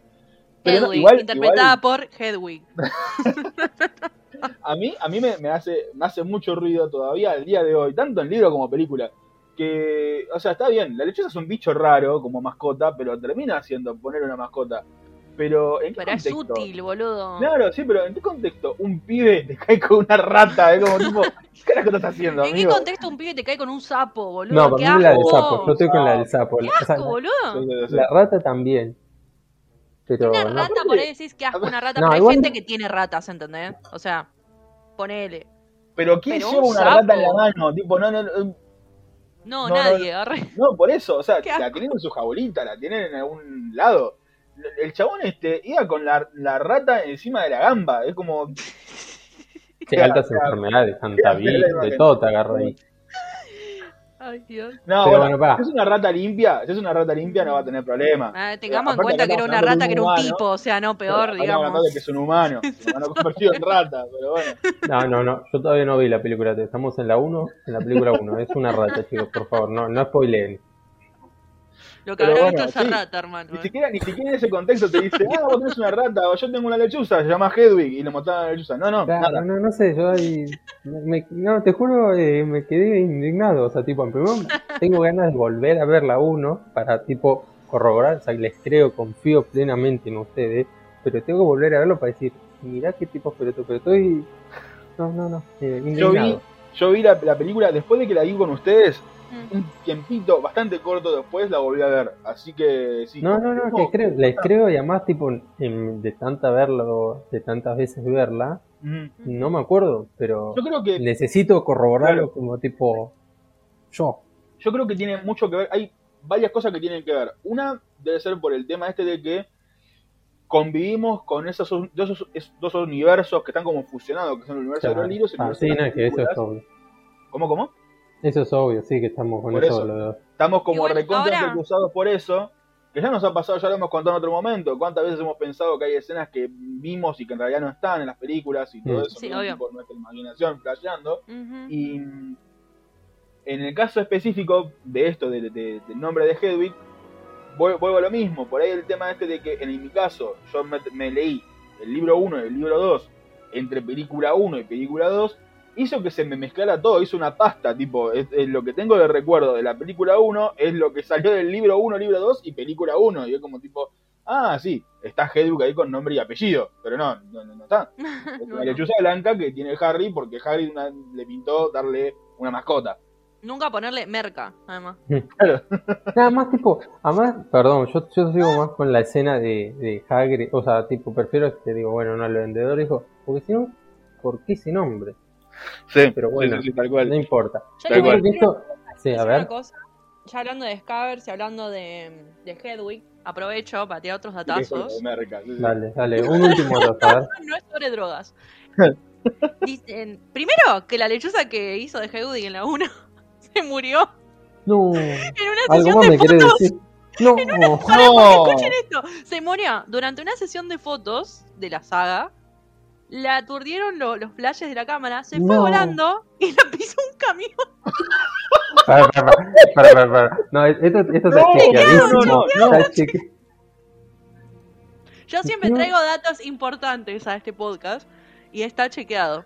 No, Hedwig, igual, interpretada igual, por Hedwig. a mí, a mí me, me hace, me hace mucho ruido todavía al día de hoy, tanto en libro como película. Que, o sea, está bien, la lechuza es un bicho raro como mascota, pero termina siendo poner una mascota. Pero, ¿en qué Pero es contexto? útil, boludo. Claro, sí, pero ¿en qué contexto un pibe te cae con una rata? Es como tipo, ¿qué carajo estás haciendo, ¿En qué contexto un pibe te cae con un sapo, boludo? No, ¡Qué mí la del sapo, yo estoy con la del sapo. ¡Qué asco, boludo! La rata también. Pero Una no, rata, por ahí decís que asco una rata, No, pero hay igual- gente que tiene ratas, ¿entendés? O sea, ponele. Pero ¿quién Pero lleva un una rata en la mano? Tipo, no, no, no, No, No, nadie, no, por eso, o sea, Qué la tienen en su jabolita, la tienen en algún lado. El chabón este iba con la, la rata encima de la gamba, es como, sí, altas enfermedades, antavirus, de todo te agarra ahí. Ay, Dios. no, Pero bueno, bueno, si es una rata limpia, si es una rata limpia no va a tener problema. Ah, tengamos en cuenta que era una rata que era un humano, tipo, o sea, no peor, digamos. de que es un humano, un humano convertido en rata, pero bueno. No, no, no, yo todavía no vi la película, estamos en la 1, en la película 1, es una rata, chicos, por favor, no, no spoileen. Lo que habrá bueno, visto esa sí. rata, hermano. Ni eh. siquiera, ni siquiera en ese contexto te dice, ah, vos tenés una rata, o yo tengo una lechuza, se llama Hedwig, y le mostraban la lechuza. No, no, Claro, nada. no, no sé, yo ahí, me- no, te juro, eh, me quedé indignado, o sea, tipo, en primer lugar, tengo ganas de volver a ver la 1 para, tipo, corroborar, o sea, les creo, confío plenamente en ustedes, pero tengo que volver a verlo para decir, mirá qué tipo pelotudo, pero estoy, no, no, no, eh, Yo vi, yo vi la, la película, después de que la vi con ustedes. Un tiempito bastante corto después la volví a ver. Así que sí. No, no, no, que creo, les creo y además, tipo, en- de tanta verlo, de tantas veces verla, no me acuerdo, pero Yo creo que necesito corroborarlo Claro. como tipo, yo. yo creo que tiene mucho que ver. Hay varias cosas que tienen que ver. Una debe ser por el tema este de que convivimos con esos dos, esos dos universos que están como fusionados, que son el universo de los libros y el Ah, universo sí, de no, las que eso es. ¿Cómo, cómo? Eso es obvio, sí, que estamos con Por eso. Estamos como recontra ahora- por eso. Que ya nos ha pasado, ya lo hemos contado en otro momento. ¿Cuántas veces hemos pensado que hay escenas que vimos y que en realidad no están en las películas y todo Mm. eso? Sí, ¿no? obvio. por nuestra imaginación, flasheando. Y en el caso específico de esto, de- de- del nombre de Hedwig, vuel- vuelvo a lo mismo. Por ahí el tema este de que en mi caso yo me, me leí el libro 1 y el libro 2 entre película 1 y película 2, hizo que se me mezclara todo, hizo una pasta, tipo, es, es lo que tengo de recuerdo de la película 1 es lo que salió del libro 1, libro 2 y película 1. Y es como tipo, ah, sí, está Hedwig ahí con nombre y apellido, pero no, no, no, no está. Es una lechuza blanca que tiene Harry porque Harry una- le pintó darle una mascota. Nunca ponerle merca, además. Nada más, tipo, además, perdón, yo, yo sigo más con la escena de, de Hagrid, o sea, tipo, prefiero que digo, bueno, no, el vendedor dijo, porque si no, ¿por qué ese nombre? Sí, Pero bueno, sí, sí, tal no cual. importa. Yo Tal cual. Esto... Sí, a una ver. cosa. Ya hablando de Scavers y hablando de, de Hedwig, aprovecho para tirar otros datazos. de merca, sí, sí. Dale, dale, un último dato. No es sobre drogas. Dicen, primero, que la lechuza que hizo de Hedwig en la 1 se murió No, en una algo sesión más de fotos. decir. No, No. Escuchen esto, se murió durante una sesión de fotos de la saga. La aturdieron lo- los flashes de la cámara, se fue volando y la pisó un camión. para, para, para, para, para. No, esto, esto está No, chequeadísimo. no, no, no. Está Yo siempre traigo datos importantes a este podcast y está chequeado.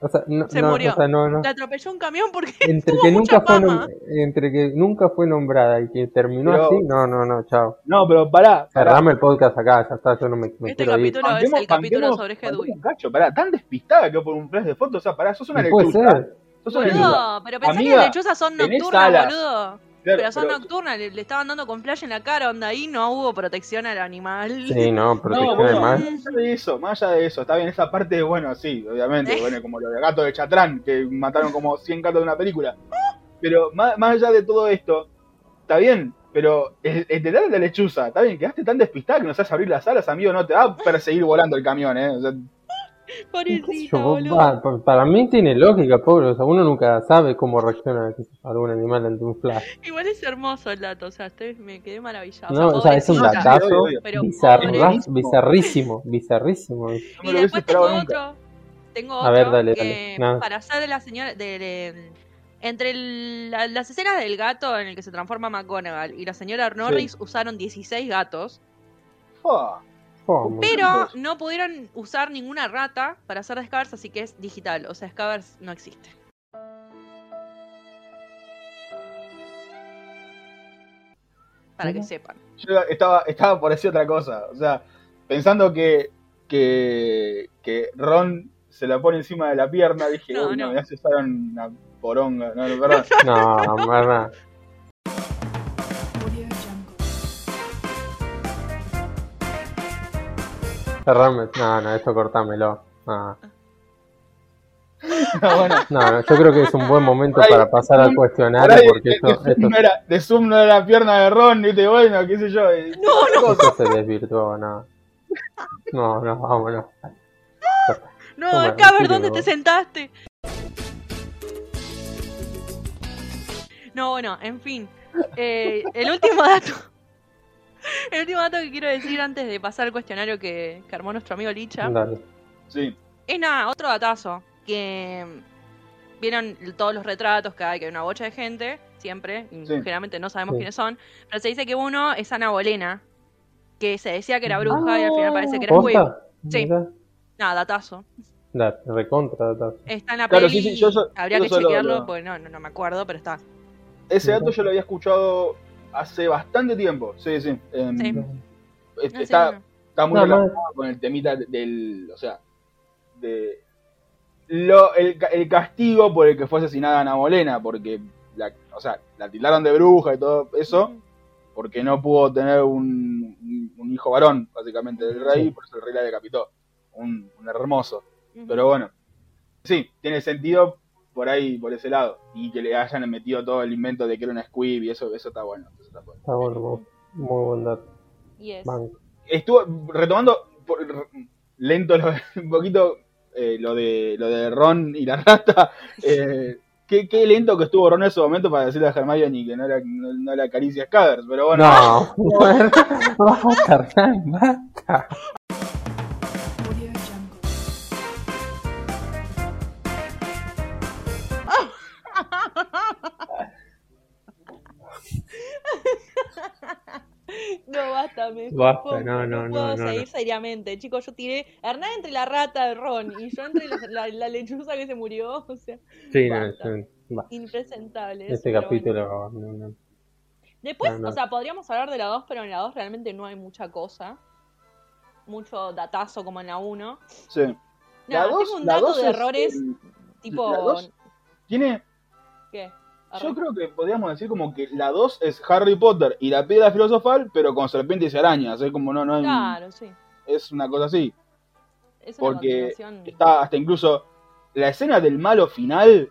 O sea, no, Se no, murió. o sea, no, no. La atropelló un camión porque Entre tuvo que, mucha nunca fue nom- entre que nunca fue nombrada y que terminó Pero- así, no, no, no, chao. No, pero pará. pará. Cerrame el podcast acá, ya está, yo no me, me Este quiero ir. capítulo es el capítulo sobre Hedwig. un cacho, pará, tan despistada que por un flash de fotos, o sea, pará, sos una No puede lechuza. ser. Sos una lechuza. Boludo, pero pensá que Amiga, las lechuzas son nocturnas, alas. boludo. Claro, Pero son pero- nocturnas, le, le estaban dando con flash en la cara, onda ahí no hubo protección al animal. Sí, no, No, protección bueno, animal. más allá de eso, más allá de eso, está bien, esa parte, bueno, sí, obviamente, Eh. bueno, como lo de gato de Chatrán, que mataron como 100 gatos de una película. Pero más, más allá de todo esto, está bien, pero el, el detalles de la lechuza, está bien, quedaste tan despistada que no sabes abrir las alas, amigo, no te va a perseguir volando el camión, eh. O sea, Pobrecita, Yo, boludo. pa- pa- para mí tiene lógica, pobre. O sea, uno nunca sabe cómo reacciona algún animal ante un flash. Igual es hermoso el dato, o sea, estoy, me quedé maravillado. No, o sea, es un datazo. pobrecito. bizarrísimo, bizarrísimo. Y después tengo nunca. otro. Tengo A otro ver, dale, dale. Nada. para hacer de la señora. De, de- entre el- la- las escenas del gato en el que se transforma McGonagall y la señora Norris usaron 16 gatos. Oh, pero no pudieron usar ninguna rata para hacer Scavers, así que es digital. O sea, Scavers no existe. Para que sepan. Yo estaba, estaba por decir otra cosa, o sea, pensando que, que, que Ron se la pone encima de la pierna, dije, No, uy, no, no. ya se usaron una poronga, no, no, perdón. No, verdad. Cerrame. No, no, esto cortámelo. No, No, bueno, no, no, yo creo que es un buen momento ahí, para pasar al por cuestionario ahí, porque de, esto, de esto, Zoom no era, de Zoom no era la pierna de Ron, viste, bueno, qué sé yo. No, no, esto se desvirtuó, no. No, no, vámonos. no, Toma, Scavers, retiro, ¿dónde te sentaste? No, bueno, en fin. Eh, el último dato. El último dato que quiero decir antes de pasar al cuestionario que, que armó nuestro amigo Licha. Dale. Sí, Es nada, otro datazo. Que vieron todos los retratos que hay, que hay una bocha de gente, siempre. y Sí. Generalmente no sabemos Sí. quiénes son. Pero se dice que uno es Ana Bolena. Que se decía que era bruja y al final parece que era Squib. Sí. Nada, datazo. Dale, recontra, datazo. Está en la Claro, peli. sí, sí, yo so- Habría yo que chequearlo lo- porque no, no, no me acuerdo, pero está. ese dato yo lo había escuchado hace bastante tiempo, sí, sí. em, Sí. este, está, no. está muy No, no. relacionado con el temita del, o sea, de lo, el, ca- el castigo por el que fue asesinada Ana Molena, porque, la, o sea, la tildaron de bruja y todo eso, porque no pudo tener un, un- un hijo varón, básicamente, del rey, Sí. por eso el rey la decapitó. Un, un hermoso. Pero bueno, sí, tiene sentido por ahí, por ese lado. Y que le hayan metido todo el invento de que era una squib y eso, eso está bueno. Eso está bueno. Está bueno, muy, buen dato. Yes. Estuvo retomando por- lento lo- un poquito eh, lo de lo de Ron y la rata. eh, qué, qué lento que estuvo Ron en ese momento para decirle a Hermione que no era, no, no era caricia Scaders, pero bueno. No, basta, basta. No, basta, me Basta, no, no, no, puedo no, seguir no. seriamente. Chicos, yo tiré Hernán entre la rata de Ron y yo entre la, la- la lechuza que se murió. O sea, Sí, Basta. impresentable. Este capítulo. bueno. no, no. Después, No, no. o sea, podríamos hablar de la 2, pero en la 2 realmente no hay mucha cosa. Mucho datazo como en la 1. Sí. Nada, La dos- tengo un la dato dos de es, errores eh, tipo. la dos- Tiene, ¿Qué? Yo creo que podríamos decir como que la 2 es Harry Potter y la piedra filosofal, pero con serpientes y arañas. Es como no, no hay- Claro, sí. es una cosa así. Es una Porque está hasta incluso la escena del malo final,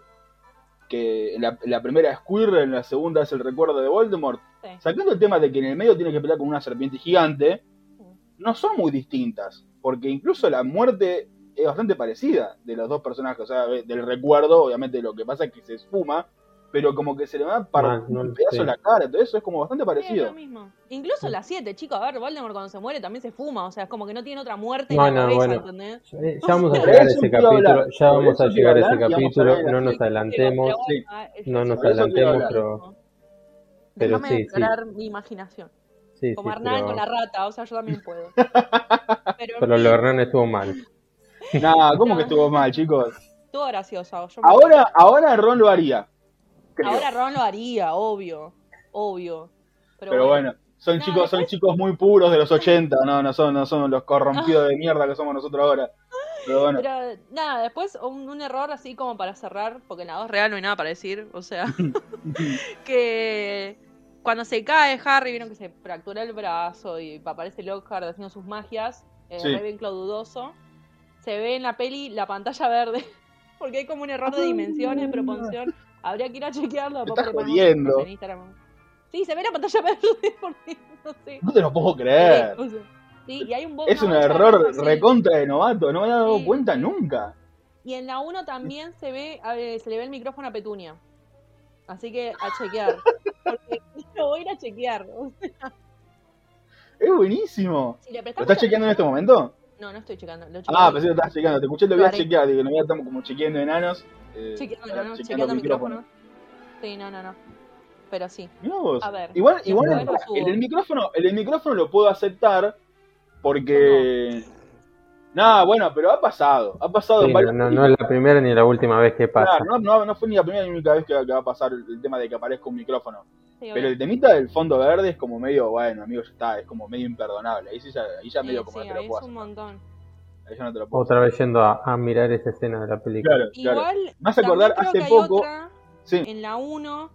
que la, primera es Squirrel, en la segunda es el recuerdo de Voldemort, Sí. sacando el tema de que en el medio tiene que pelear con una serpiente gigante, no son muy distintas, porque incluso la muerte es bastante parecida de los dos personajes, o sea, del recuerdo, obviamente lo que pasa es que se esfuma, pero como que se le va para Ah, no un pedazo en la cara, todo eso es como bastante Sí, es parecido. lo mismo. Incluso la 7, chicos, a ver, Voldemort cuando se muere también se fuma, o sea, es como que no tiene otra muerte en No, la no, cabeza, bueno. ¿entendés? Eh, Ya vamos a llegar a ese capítulo, ya vamos a llegar a ese capítulo, no la nos adelantemos, Sí. eh, no nos adelantemos, pero, pero Déjame sí, sí, mi imaginación. sí, sí, Como Hernán pero, con la rata, o sea, yo también puedo. Pero, en pero lo de Hernán estuvo mal. Nah, ¿cómo que estuvo mal, chicos? estuvo gracioso. yo me- Ahora, ahora Ron lo haría. Creo. Ahora Ron lo haría, obvio. Obvio. Pero, Pero bueno, son No, chicos, son chicos muy puros de los 80, no, no son, no son los corrompidos de mierda que somos nosotros ahora. Pero bueno, Pero nada, después un, un error así como para cerrar, porque en la 2 real no hay nada para decir, o sea, que cuando se cae Harry, vieron que se fractura el brazo y aparece Lockhart haciendo sus magias, eh, Sí. Ravenclaw dudoso, se ve en la peli la pantalla verde, porque hay como un error de dimensiones, proporción, habría que ir a chequearlo. Después estás jodiendo. en Instagram. Sí, se ve la pantalla verde, porque no sé. no te lo puedo creer. O sea, sí, y hay un Es un error recontra de novato, no me había dado Sí, cuenta nunca. Y en la 1 también se ve, se le ve el micrófono a Petunia. Así que a chequear. Porque lo voy a ir a chequear. O sea, Es buenísimo. si ¿Lo estás chequeando en este momento? No, no estoy checando. Lo Ah, pensé que lo estabas chequeando. Te escuché, lo voy Lo a chequear. Digo, no voy a estar como chequeando enanos. Eh, Chequeando, para- no, no, chequeando chequeando micrófono. micrófono. Sí, no, no, no. Pero sí. Vos. A ver, Igual, igual el, el micrófono, el, del micrófono lo puedo aceptar porque. Nada, bueno, pero ha pasado. Ha pasado Sí, no, varios. no, no es la primera ni la última vez que pasa. Claro, no, no, no fue ni la primera ni la única vez que, que va a pasar el, el tema de que aparezca un micrófono. Sí, Pero el temita del fondo verde es como medio, bueno, amigo, ya está, es como medio imperdonable. Ahí sí ya, ahí ya Sí, medio como sí, no ahí es un montón. Ya no te lo puedo Otra vez yendo a, a mirar esa escena de la película. Claro, claro. Igual, Me vas a acordar hace creo que hay poco- otra Sí, en la 1.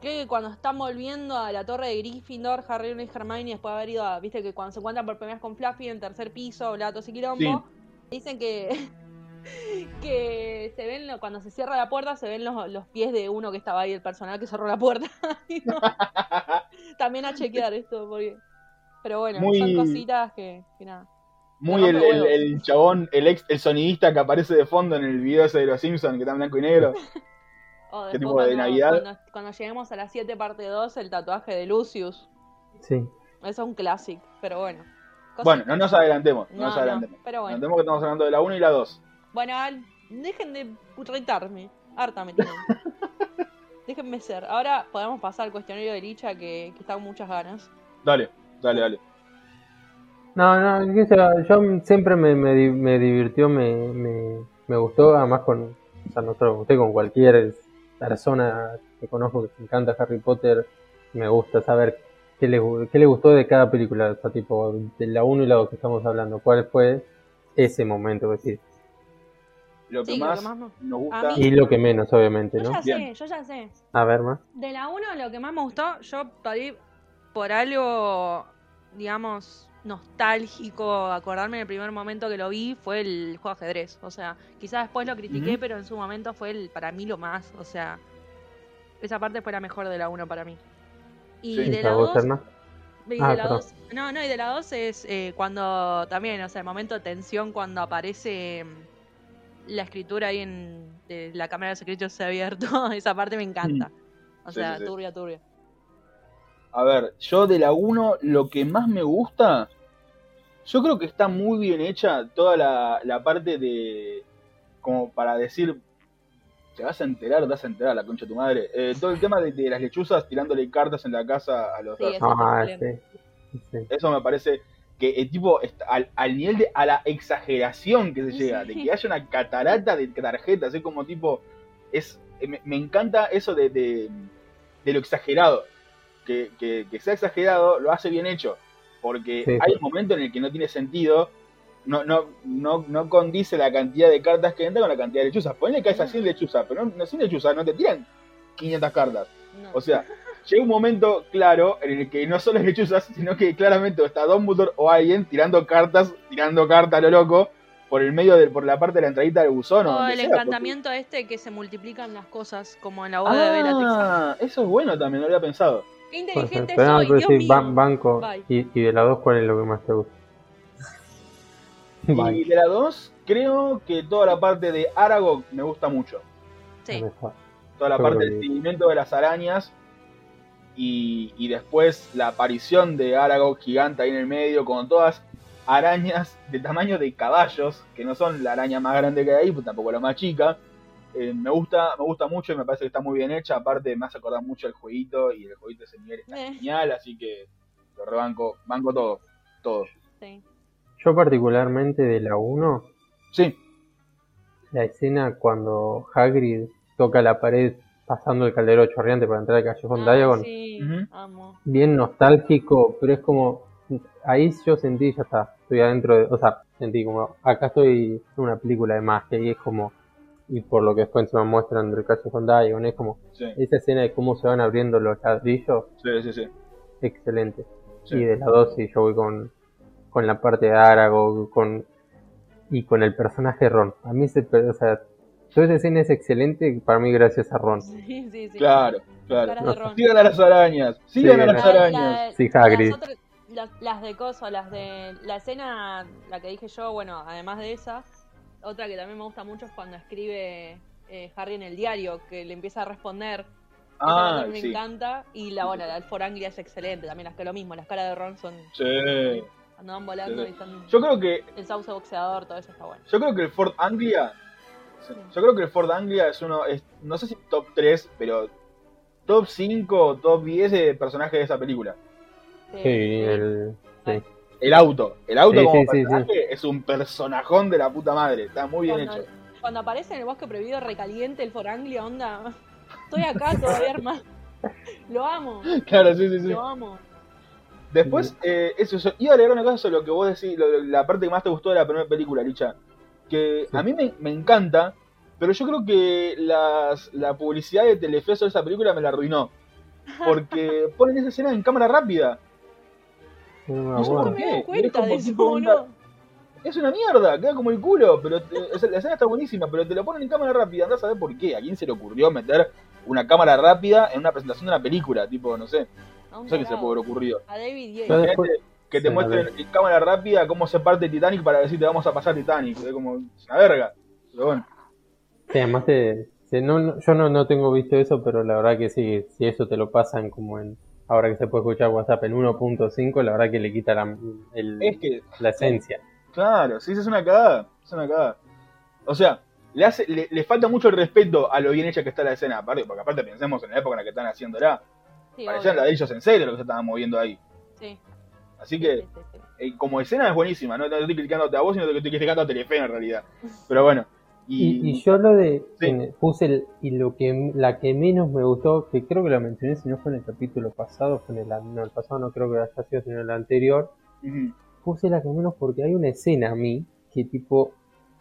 Creo que cuando están volviendo a la torre de Gryffindor, Harry y Hermione, después de haber ido a, viste que cuando se encuentran por primera vez con Fluffy en tercer piso, Latos y Quilombo, dicen que que se ven, cuando se cierra la puerta, se ven los, los pies de uno que estaba ahí, el personal que cerró la puerta. No, También a chequear esto, porque... Pero bueno, Muy- son cositas que, que nada. Muy el, el, chabón, el ex, el sonidista que aparece de fondo en el video ese de los Simpsons, que está en blanco y negro. O ¿Qué tipo de cuando, Navidad? Cuando, cuando lleguemos a las 7 parte 2, el tatuaje de Lucius. Sí. Eso es un clásico, pero bueno. Bueno, no nos adelantemos, no, No, nos no, adelantemos. pero bueno. Adelantemos que estamos hablando de la 1 y la 2. Bueno, al- dejen de retarme. Harta me tienen. Déjenme ser. Ahora podemos pasar al cuestionario de Licha que, que está con muchas ganas. Dale, dale, dale. No, no, qué sé yo, yo siempre me, me, me divirtió, me, me, me gustó, además con, o sea, no solo con usted, con cualquier persona que conozco que encanta Harry Potter, me gusta saber qué le, qué le gustó de cada película, o sea, tipo, de la 1 y la 2 que estamos hablando, cuál fue ese momento, es decir, Lo que Sí, lo más que más no- nos gusta. mí- y lo que menos, obviamente, Yo ¿no? ya Bien. sé, yo ya sé. A ver, más. De la 1 lo que más me gustó, yo por ahí, por algo, digamos, nostálgico, acordarme en el primer momento que lo vi, fue el juego de ajedrez. O sea, quizás después lo critiqué, pero en su momento fue el, para mí lo más. O sea, esa parte fue la mejor de la 1 para mí. Y Sí. de ¿Y la a vos, 2, Hernán? y Ah, de la perdón. 2 no, no, y de la 2 es eh, cuando también, o sea, el momento de tensión cuando aparece mm, la escritura ahí en de la cámara de secretos se ha abierto, esa parte me encanta. O Sí, sea, sí, sí. turbia, turbia. A ver, yo de la 1 lo que más me gusta, yo creo que está muy bien hecha toda la, la parte de, como para decir, te vas a enterar, te vas a enterar, la concha de tu madre. Eh, todo el tema de, de las lechuzas tirándole cartas en la casa a los Sí, eso Ah, sí. sí. Eso me parece que el tipo, está al, al nivel de, a la exageración que se llega, de que haya una catarata de tarjetas, es como tipo, es me, me encanta eso de, de, de lo exagerado. Que, que, que sea exagerado lo hace bien hecho, porque Sí, hay un momento en el que no tiene sentido, no, no, no, no condice la cantidad de cartas que entra con la cantidad de lechuzas. Ponle que No. así lechuzas, pero no, no sin lechuzas, no te tiran 500 cartas. No. O sea, llega un momento claro en el que no solo es lechuzas, sino que claramente está Dumbledore o alguien tirando cartas, tirando cartas a lo loco, por el medio de, por la parte de la entradita del buzón. o O el sea, encantamiento este que se multiplican las cosas, como en la porque- de Bellatrix. Ah, eso es bueno también, no lo había pensado. Qué inteligente soy, Dios mío. ban- banco. Bye. Y, y de las dos, ¿cuál es lo que más te gusta? Y de la 2, creo que toda la parte de Aragog me gusta mucho. Sí. La. Toda la Yo parte del seguimiento de las arañas y, y después la aparición de Aragog gigante ahí en el medio con todas arañas de tamaño de caballos, que no son la araña más grande que hay, pues tampoco la más chica. Eh, me gusta me gusta mucho y me parece que está muy bien hecha. Aparte, me hace acordar mucho el jueguito y el jueguito de ese nivel está Eh. genial, así que lo rebanco, banco todo, todo. sí. Yo particularmente de la 1, Sí, la escena cuando Hagrid toca la pared pasando el caldero chorreante para entrar al callejón Ah, Diagon, sí, Ujú. amo. bien nostálgico, pero es como, ahí yo sentí, ya está, estoy adentro de, o sea, sentí como, acá estoy en una película de magia y es como, y por lo que después se me muestran del callejón Diagon, es como, sí, esa escena de cómo se van abriendo los ladrillos, sí, sí, sí. excelente. Sí. Y de la 2 sí, yo voy con, con la parte de Aragog, con, y con el personaje Ron. A mí ese, per- o sea, toda esa escena es excelente para mí gracias a Ron. Sí, sí, sí. Claro, claro. Ron. Sigan a las arañas, sigan Sí, a las la- arañas. Sí, Hagrid. Las, otras- las- las de coso, las de la escena, la que dije yo, bueno, además de esa, otra que también me gusta mucho es cuando escribe eh, Harry en el diario, que le empieza a responder. Ah, me sí. encanta. Y la, bueno, la Foranglia es excelente también, las que lo mismo, las caras de Ron son. Sí. Cuando van volando Sí. y están. Yo creo que El sauce boxeador, todo eso está bueno. yo creo que el Ford Anglia yo creo que el Ford Anglia es uno es, no sé si top 3, pero top 5, top 10 de personajes de esa película. Sí, Sí, el, sí. El auto, el auto Sí, como sí, sí, personaje es un personajón de la puta madre, está muy bien cuando, hecho. cuando aparece en el bosque prohibido recaliente el Foranglia, onda. Estoy acá todavía, hermano. Lo amo, Claro, sí, sí, sí. lo amo. Después, eh, eso, yo- iba a agregar una cosa sobre lo que vos decís, lo- la parte que más te gustó de la primera película, Licha. Que Sí. a mí me, me encanta, pero yo creo que las, la publicidad de Telefe sobre esa película me la arruinó. Porque ponen esa escena en cámara rápida. No No sé por qué? cuenta de eso, boludo. Es una mierda, queda como el culo, pero te- o sea, la escena está buenísima, pero te lo ponen en cámara rápida, andás a ver por qué. ¿A quién se le ocurrió meter una cámara rápida en una presentación de una película? Tipo, no sé, no sé qué se puede haber ocurrido. A David después- Que te Sí, muestren en cámara rápida cómo se parte Titanic para decirte vamos a pasar Titanic. Es como una verga. Pero bueno, Sí, además te, no- yo no, no tengo visto eso, pero la verdad que sí, si eso te lo pasan como en, ahora que se puede escuchar WhatsApp en 1.5, la verdad que le quita la, el- es que, la esencia. claro, sí, es una cagada. Es una cagada. O sea, le, hace, le, le falta mucho el respeto a lo bien hecha que está la escena. Aparte, porque aparte pensemos en la época en la que están haciéndola. Sí, Parecían obvio. ladrillos en serio lo que se estaban moviendo ahí. Sí, Así que, sí, sí, sí. eh, como escena es buenísima. No, no estoy criticándote a vos, sino que estoy criticando a Telefe en realidad. Pero bueno. Y, y yo lo de, Sí. en- puse el, y lo que, la que menos me gustó, que creo que lo mencioné, si no fue en el capítulo pasado, fue en el, no, el pasado no creo que haya sido, sino en el anterior, Ujú. puse la que menos porque hay una escena a mí que tipo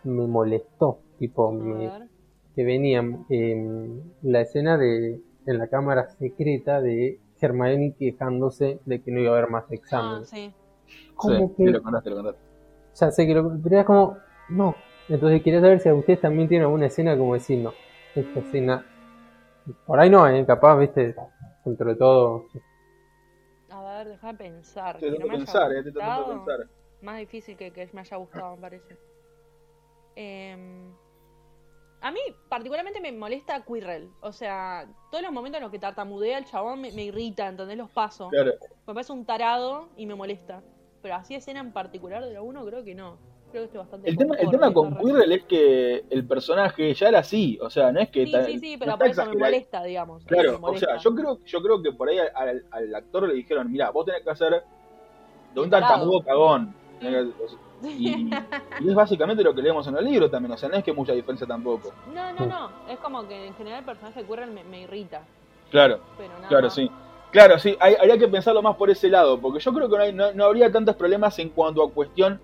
me molestó, tipo me, que venía em, la escena de en la cámara secreta de Hermione quejándose de que no iba a haber más Ah, exámenes. sí. Como Sí, que lo contaste, lo contaste. ya sé que lo pero era como no. Entonces quería saber si a ustedes también tienen alguna escena como decir no, esta escena por ahí no, eh, capaz, viste, dentro de todo. A ver, deja de pensar. Te que no haya eh, te tengo que gustado. pensar. Más difícil que, que me haya gustado, me parece. Em, a mí, particularmente, me molesta Quirrell. O sea, todos los momentos en los que tartamudea el chabón me, me irrita, ¿entendés? Los pasos. Claro. Me parece un tarado y me molesta. Pero así escena en particular de la 1, creo que no. Creo que estoy bastante. El tema, el tema con. Quirrell es que el personaje ya era así, o sea, no es que Sí, ta- sí, sí, no pero está por eso me molesta, digamos. Me Claro, o sea, yo creo, yo creo que por ahí al, al actor le dijeron, mira, vos tenés que hacer de un tartamudo cagón. Y, y es básicamente lo que leemos en el libro también, o sea, no es que mucha diferencia tampoco. No, no, no. Es como que en general el personaje de Quirrell me, me irrita. Claro, Pero nada claro, más. sí. Claro, sí, hay- habría que pensarlo más por ese lado, porque yo creo que no, hay- no- no habría tantos problemas en cuanto a cuestión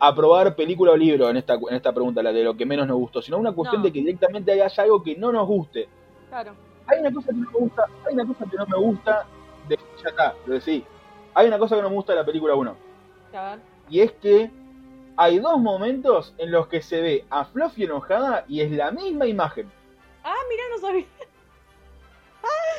aprobar película o libro en esta, en esta pregunta, la de lo que menos nos gustó, sino una cuestión No. de que directamente haya algo que no nos guste. Claro. hay una cosa que no me gusta, hay una cosa que no me gusta de ya está, lo decí. Hay una cosa que no me gusta de la película 1. A ver. Y es que hay dos momentos en los que se ve a Fluffy enojada y es la misma imagen. Ah, mira, no sabía.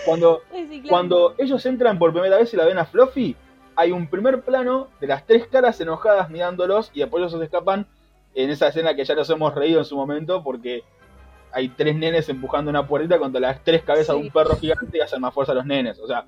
Cuando, cuando ellos entran por primera vez y la ven a Fluffy, hay un primer plano de las tres caras enojadas mirándolos y después ellos se escapan en esa escena que ya nos hemos reído en su momento porque hay tres nenes empujando una puertita contra las tres cabezas de un perro gigante y hacen más fuerza a los nenes. O sea,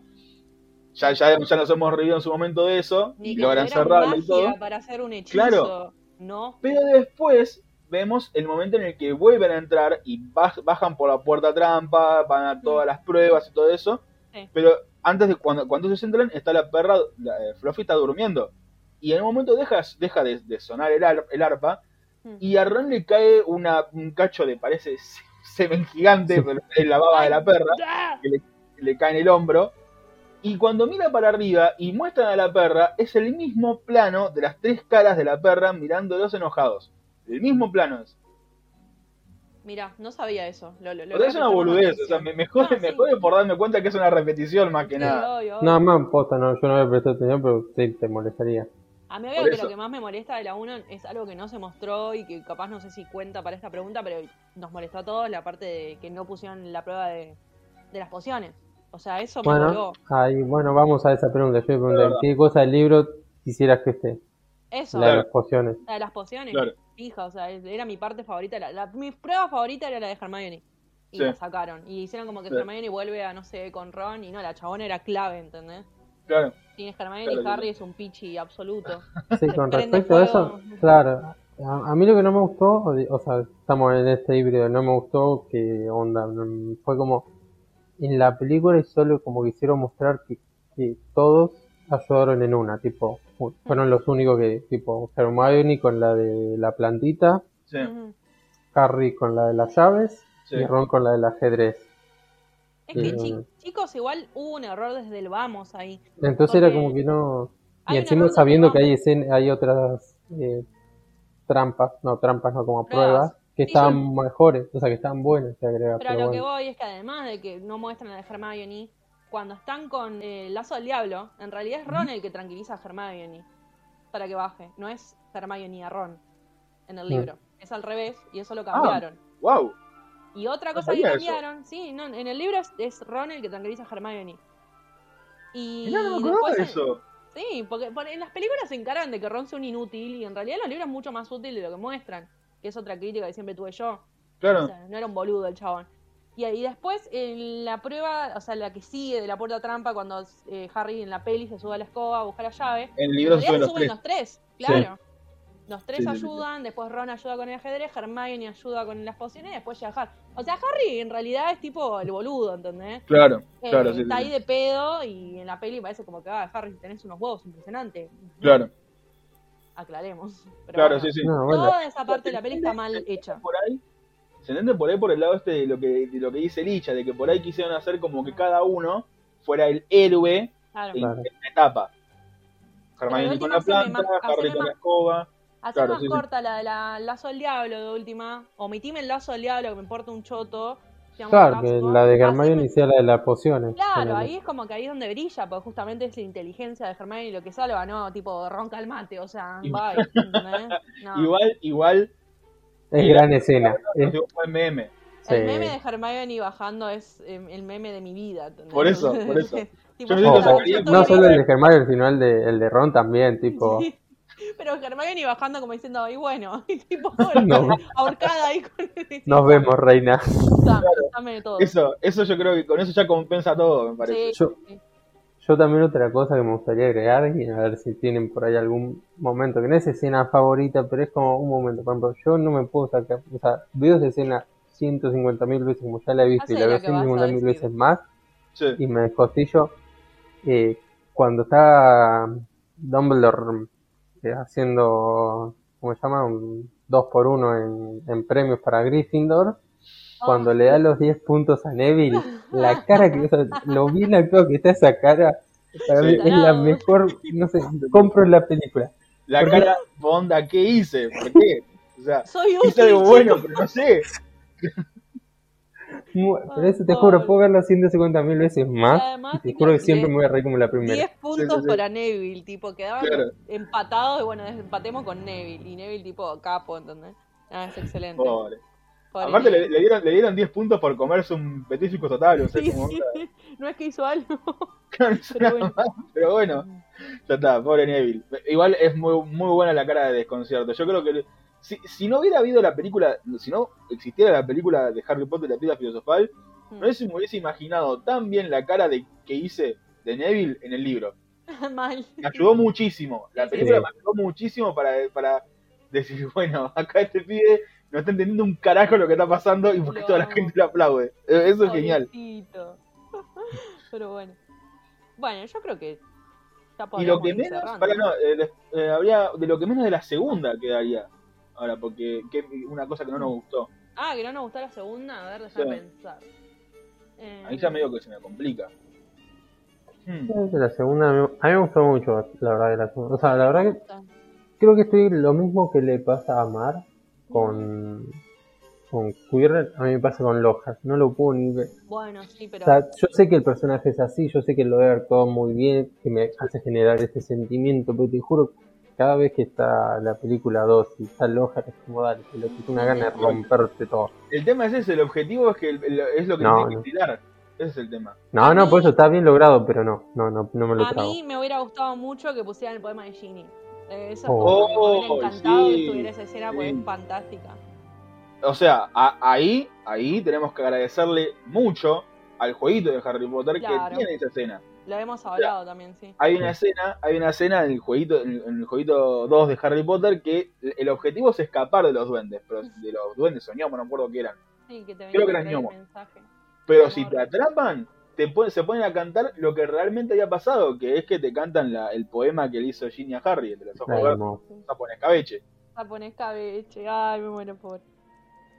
ya, ya, ya nos hemos reído en su momento de eso Ni y que logran cerrarlo y todo. para hacer un hechizo. Claro. No. Pero después vemos el momento en el que vuelven a entrar y baj- bajan por la puerta trampa, van a todas las pruebas y todo eso. Sí. Pero antes de cuando, cuando ellos entran, está la perra, la, eh, Fluffy está durmiendo. Y en un momento deja, deja de, de sonar el, ar- el arpa Mm. y a Ron le cae una, un cacho de, parece se- semen gigante, pero en la baba de la perra ¡Ah! le cae en el hombro. Y cuando mira para arriba y muestran a la perra, es el mismo plano de las tres caras de la perra mirándolos enojados. El mismo plano es. Mira, no sabía eso. Lo, lo, lo Pero voy a es una boludez, o sea, me, me jode, Ah, me sí. jode por darme cuenta que es una repetición más que Sí, nada. obvio, obvio. No, más posta, no, yo no había prestado atención, pero sí te molestaría. A mí obvio que eso. lo que más me molesta de la 1 es algo que no se mostró y que capaz no sé si cuenta para esta pregunta, pero nos molestó a todos la parte de que no pusieron la prueba de, de las pociones. O sea, eso me Bueno, ahí, bueno, vamos a esa pregunta. Yo Es pregunté, verdad. ¿qué cosa del libro quisieras que esté? Eso, La de las pociones. la de las pociones. Claro. Fija, o sea, era mi parte favorita. La, la- mi prueba favorita era la de Hermione. Y Sí. la sacaron. Y hicieron como que Sí. Hermione vuelve a, no sé, con Ron. Y no, la chabona era clave, ¿entendés? Claro, Tienes Hermione Claro, y Harry es un pichi absoluto. Sí, Se con respecto a eso, claro. A, a mí lo que no me gustó, o sea, estamos en este híbrido, no me gustó que onda, fue como en la película y solo como quisieron mostrar que, que todos ayudaron en una, tipo, fueron los únicos que, tipo, Hermione con la de la plantita, sí. Harry con la de las llaves sí. y Ron con la del ajedrez. Es que, chi- chicos, igual hubo un error desde el vamos ahí. Entonces era como que no... Y encima sabiendo que hay, escen- hay otras eh, trampas, no, trampas no como Pruebas. pruebas, que Sí, estaban mejores, o sea, que estaban buenas que agregar. Pero lo que voy es que además de que no muestran a la de Hermione, cuando están con eh, el lazo del diablo, en realidad es Ron el que tranquiliza a Hermione para que baje. No es Hermione a Ron en el Mm. libro. Es al revés y eso lo cambiaron. Wow, Y otra No cosa que eso. cambiaron, sí, no, en el libro es, es Ron el que tranquiliza a Hermione. Y mirá, no me después de en- eso. Sí, porque por- en las películas se encargan de que Ron sea un inútil y en realidad en los libros es mucho más útil de lo que muestran, que es otra crítica que siempre tuve yo. Claro, O sea, no era un boludo el chabón. Y después, en la prueba, o sea, la que sigue de la puerta trampa, cuando eh, Harry en la peli se sube a la escoba a buscar la llave, en el libro se suben los suben tres. los tres, claro. Los tres Sí, sí, ayudan, después Ron ayuda con el ajedrez, Hermione ayuda con las pociones y después llega Harry. O sea, Harry en realidad es tipo el boludo, ¿entendés? Claro, Eh, claro, sí, está sí, ahí sí. de pedo y en la peli parece como que, ah, Harry, tenés unos huevos impresionantes. Claro, Aclaremos. Pero claro, bueno, sí, sí. No, bueno, Toda esa parte de la peli está mal hecha. por ahí se entiende por ahí por el lado este de lo que de lo que dice Licha de que por ahí quisieron hacer como que cada uno fuera el héroe Claro. en Claro. una etapa Hermione con la planta más- Harry con la escoba Hacer Claro, más sí, sí. corta la de la lazo del diablo de última. Omitime el lazo del diablo que me importa un choto. claro, que la de Hermione sea la de las pociones. Claro, ahí es como que ahí es donde brilla, porque justamente es la inteligencia de Hermione lo que salva, ¿no? Tipo, ronca el mate, o sea, bye. igual igual Es gran escena. Es- un buen meme sí. El meme de Hermione bajando es eh, el meme de mi vida. ¿entendés? Por eso, por eso. Tipo, Yo Oh, sacaría no solo el de Hermione, sino el de, el de Ron también, tipo... Sí. Pero Hermione bajando como diciendo, y bueno, y tipo, No. ahorcada ahí con el... Nos vemos, reina. Dame, dame todo. eso eso yo creo que con eso ya compensa todo me parece Sí, Yo- sí. Yo también otra cosa que me gustaría agregar, y a ver si tienen por ahí algún momento, que no es escena favorita, pero es como un momento, por ejemplo, yo no me puedo sacar, o sea, veo esa escena 150 mil veces como ya la he visto y la veo la que vas a 150 mil decir. veces más, sí y me descostillo eh, cuando está Dumbledore eh, haciendo, ¿cómo se llama? Un 2 por 1 en, en premios para Gryffindor. Cuando Ah, le da los 10 puntos a Neville, la cara que, o sea, lo bien actuado que está esa cara, para Sí. mí es la mejor, no sé, compro la película. la cara onda qué hice por qué o sea Soy hice algo útil, bueno pero no sé Pero eso te juro, puedo verlo 150 mil veces más. además, Y te juro que siempre me voy a reír como la primera. 10 puntos sí, sí. para Neville, tipo, quedaban Claro. empatados y bueno, empatemos con Neville. Y Neville, tipo, capo, ¿entendés? Ah, es excelente. Pobre. Aparte le, dieron, le dieron 10 puntos por comerse un petífico total, o sea, Sí, como sí. No es que hizo algo. Pero bueno. pero bueno, ya está, pobre Neville. Igual es muy, muy buena la cara de desconcierto. Yo creo que si, si no hubiera habido la película, si no existiera la película de Harry Potter y la piedra filosofal, no hubiese- me hubiese imaginado tan bien la cara de que hice de Neville en el libro. Mal. Me ayudó muchísimo. La película sí. me ayudó muchísimo para, para decir, bueno, acá este pibe no está entendiendo un carajo lo que está pasando y porque Lo toda la gente lo aplaude. Eh, Eso es genial. Pero bueno. Bueno, yo creo que Y lo que menos, para no, eh, eh, habría de lo que menos de la segunda quedaría. Ahora, porque que, una cosa que no nos gustó. Ah, que no nos gustó la segunda. A ver, déjame Sí. pensar. Eh, Ahí ya medio que se me complica. Hmm. La segunda, a mí me gustó mucho, la verdad, que la segunda. O sea, la verdad que creo que estoy lo mismo que le pasa a Mar con, con Quirrell, a mí me pasa con Lojas. No lo puedo ni ver. Bueno, sí, pero. O sea, yo sé que el personaje es así, yo sé que lo debe actuado muy bien, que me hace generar ese sentimiento, pero te juro, cada vez que está la película 2 y está Lojas, es como dale, que lo que una gana de romperte todo. El tema es ese, el objetivo es que el- el- es lo que No, tiene no. que tirar. Ese es el tema. No, no, por eso está bien logrado, pero no, no, no, no me lo a trago. mí me hubiera gustado mucho que pusieran el poema de Ginny. Eso Oh. me hubiera encantado sí, que estuviera esa escena porque sí. es fantástica. O sea, a- ahí, ahí tenemos que agradecerle mucho al jueguito de Harry Potter Claro. que tiene esa escena. Lo hemos hablado también, sí. Hay una escena, hay una escena en el jueguito, en el jueguito 2 de Harry Potter que el objetivo es escapar de los duendes, pero de los duendes soñamos, no me acuerdo qué eran. Sí, que te Creo que a era traer el Gnomo. mensaje. Pero si te atrapan, te pon- se ponen a cantar lo que realmente había pasado, que es que te cantan la- el poema que le hizo Ginny a Harry, el de los ojos verdes, sapo en escabeche. Ay, me muero por.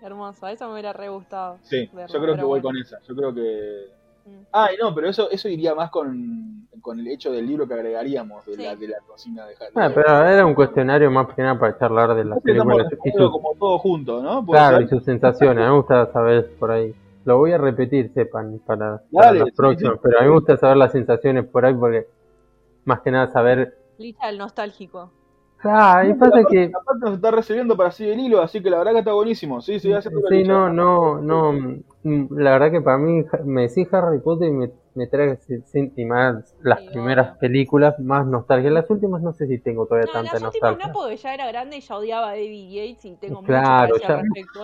Hermoso, eso me hubiera re gustado. Sí, verlo, yo creo que voy bueno. con esa. Yo creo que. Mm. Ay, no, pero eso eso iría más con, con el hecho del libro que agregaríamos de, la, de la cocina de Harry. Ah, pero era un cuestionario más que nada para charlar de las películas y como todo junto, ¿no? ¿Puede claro, ser? y sus sensaciones. Me gusta saber por ahí. Lo voy a repetir, sepan, para, para los sí, próximos. sí. Pero a mí me gusta saber las sensaciones por ahí porque más que nada saber. Licha del nostálgico. Ah, y pasa que. aparte, nos está recibiendo para seguir el hilo, así que la verdad que está buenísimo. Sí, sí, Sí, no, no, no. La verdad que para mí me decís Harry Potter y me, me trae más las Sí, primeras obvio. películas, más nostalgia. Las últimas no sé si tengo todavía No, tanta las últimas nostalgia. no, porque ya era grande y ya odiaba a David Yates y tengo Claro, al ya- respecto.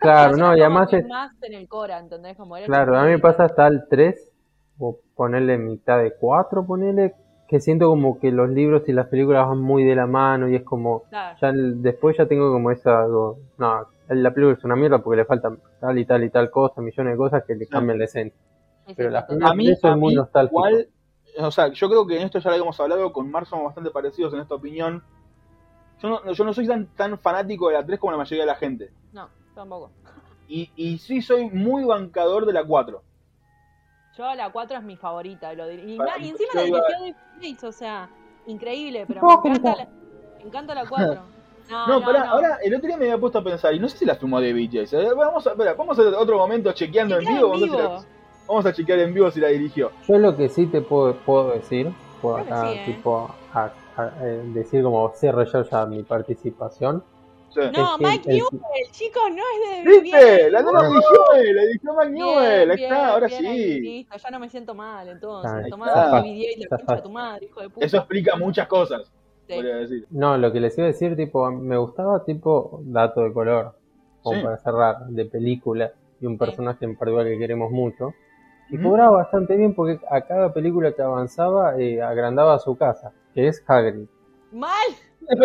Claro, no, y además es, más en el Cora, ¿entendés? Como era Claro, a mí me pasa hasta el 3, o ponerle mitad de 4, ponerle, que siento como que los libros y las películas van muy de la mano y es como, Claro. ya el- después ya tengo como esa, algo, no, la película es una mierda porque le faltan tal y tal y tal cosa, millones de cosas que le cambian la esencia. Pero las total. primeras A mí, tres son a muy mí igual, o sea, yo creo que en esto ya lo habíamos hablado, con Mar somos bastante parecidos en esta opinión. Yo no, yo no soy tan, tan fanático de la 3 como la mayoría de la gente. No, tampoco. Y, y sí soy muy bancador de la 4. Yo la 4 es mi favorita. Lo dir- y, Para- ma- y encima la dirigió David Yates, o sea, increíble, pero No, me encanta, la, me encanta la 4. No, No, no, pará, no. ahora el otro día me había puesto a pensar, y no sé si la filmó David Yates. eh, Vamos a, espera, vamos a hacer otro momento chequeando en vivo. en Vamos, a, vivo. la- vamos a chequear en vivo si la dirigió. Yo lo que sí te puedo, puedo decir, puedo acá, sí, ¿eh? tipo, a- a- eh, decir como cierro yo ya mi participación. Sí. No, Mike el- Newell, chicos, no es de ¿Viste? La no la dirigió él, la dirigió Mike Newell. Ahí bien, está, ahora bien ahí, sí. listo, ya no me siento mal, entonces. Ahí Tomá está. David Yates, la concha de tu madre, hijo de puta. Eso explica muchas cosas, Sí. podría decir. No, lo que les iba a decir, tipo, me gustaba, tipo, dato de color, como Sí. para cerrar, de película, y un personaje en particular que queremos mucho. Y cobraba bastante bien porque a cada película que avanzaba, eh, agrandaba su casa, que es Hagrid. Mal.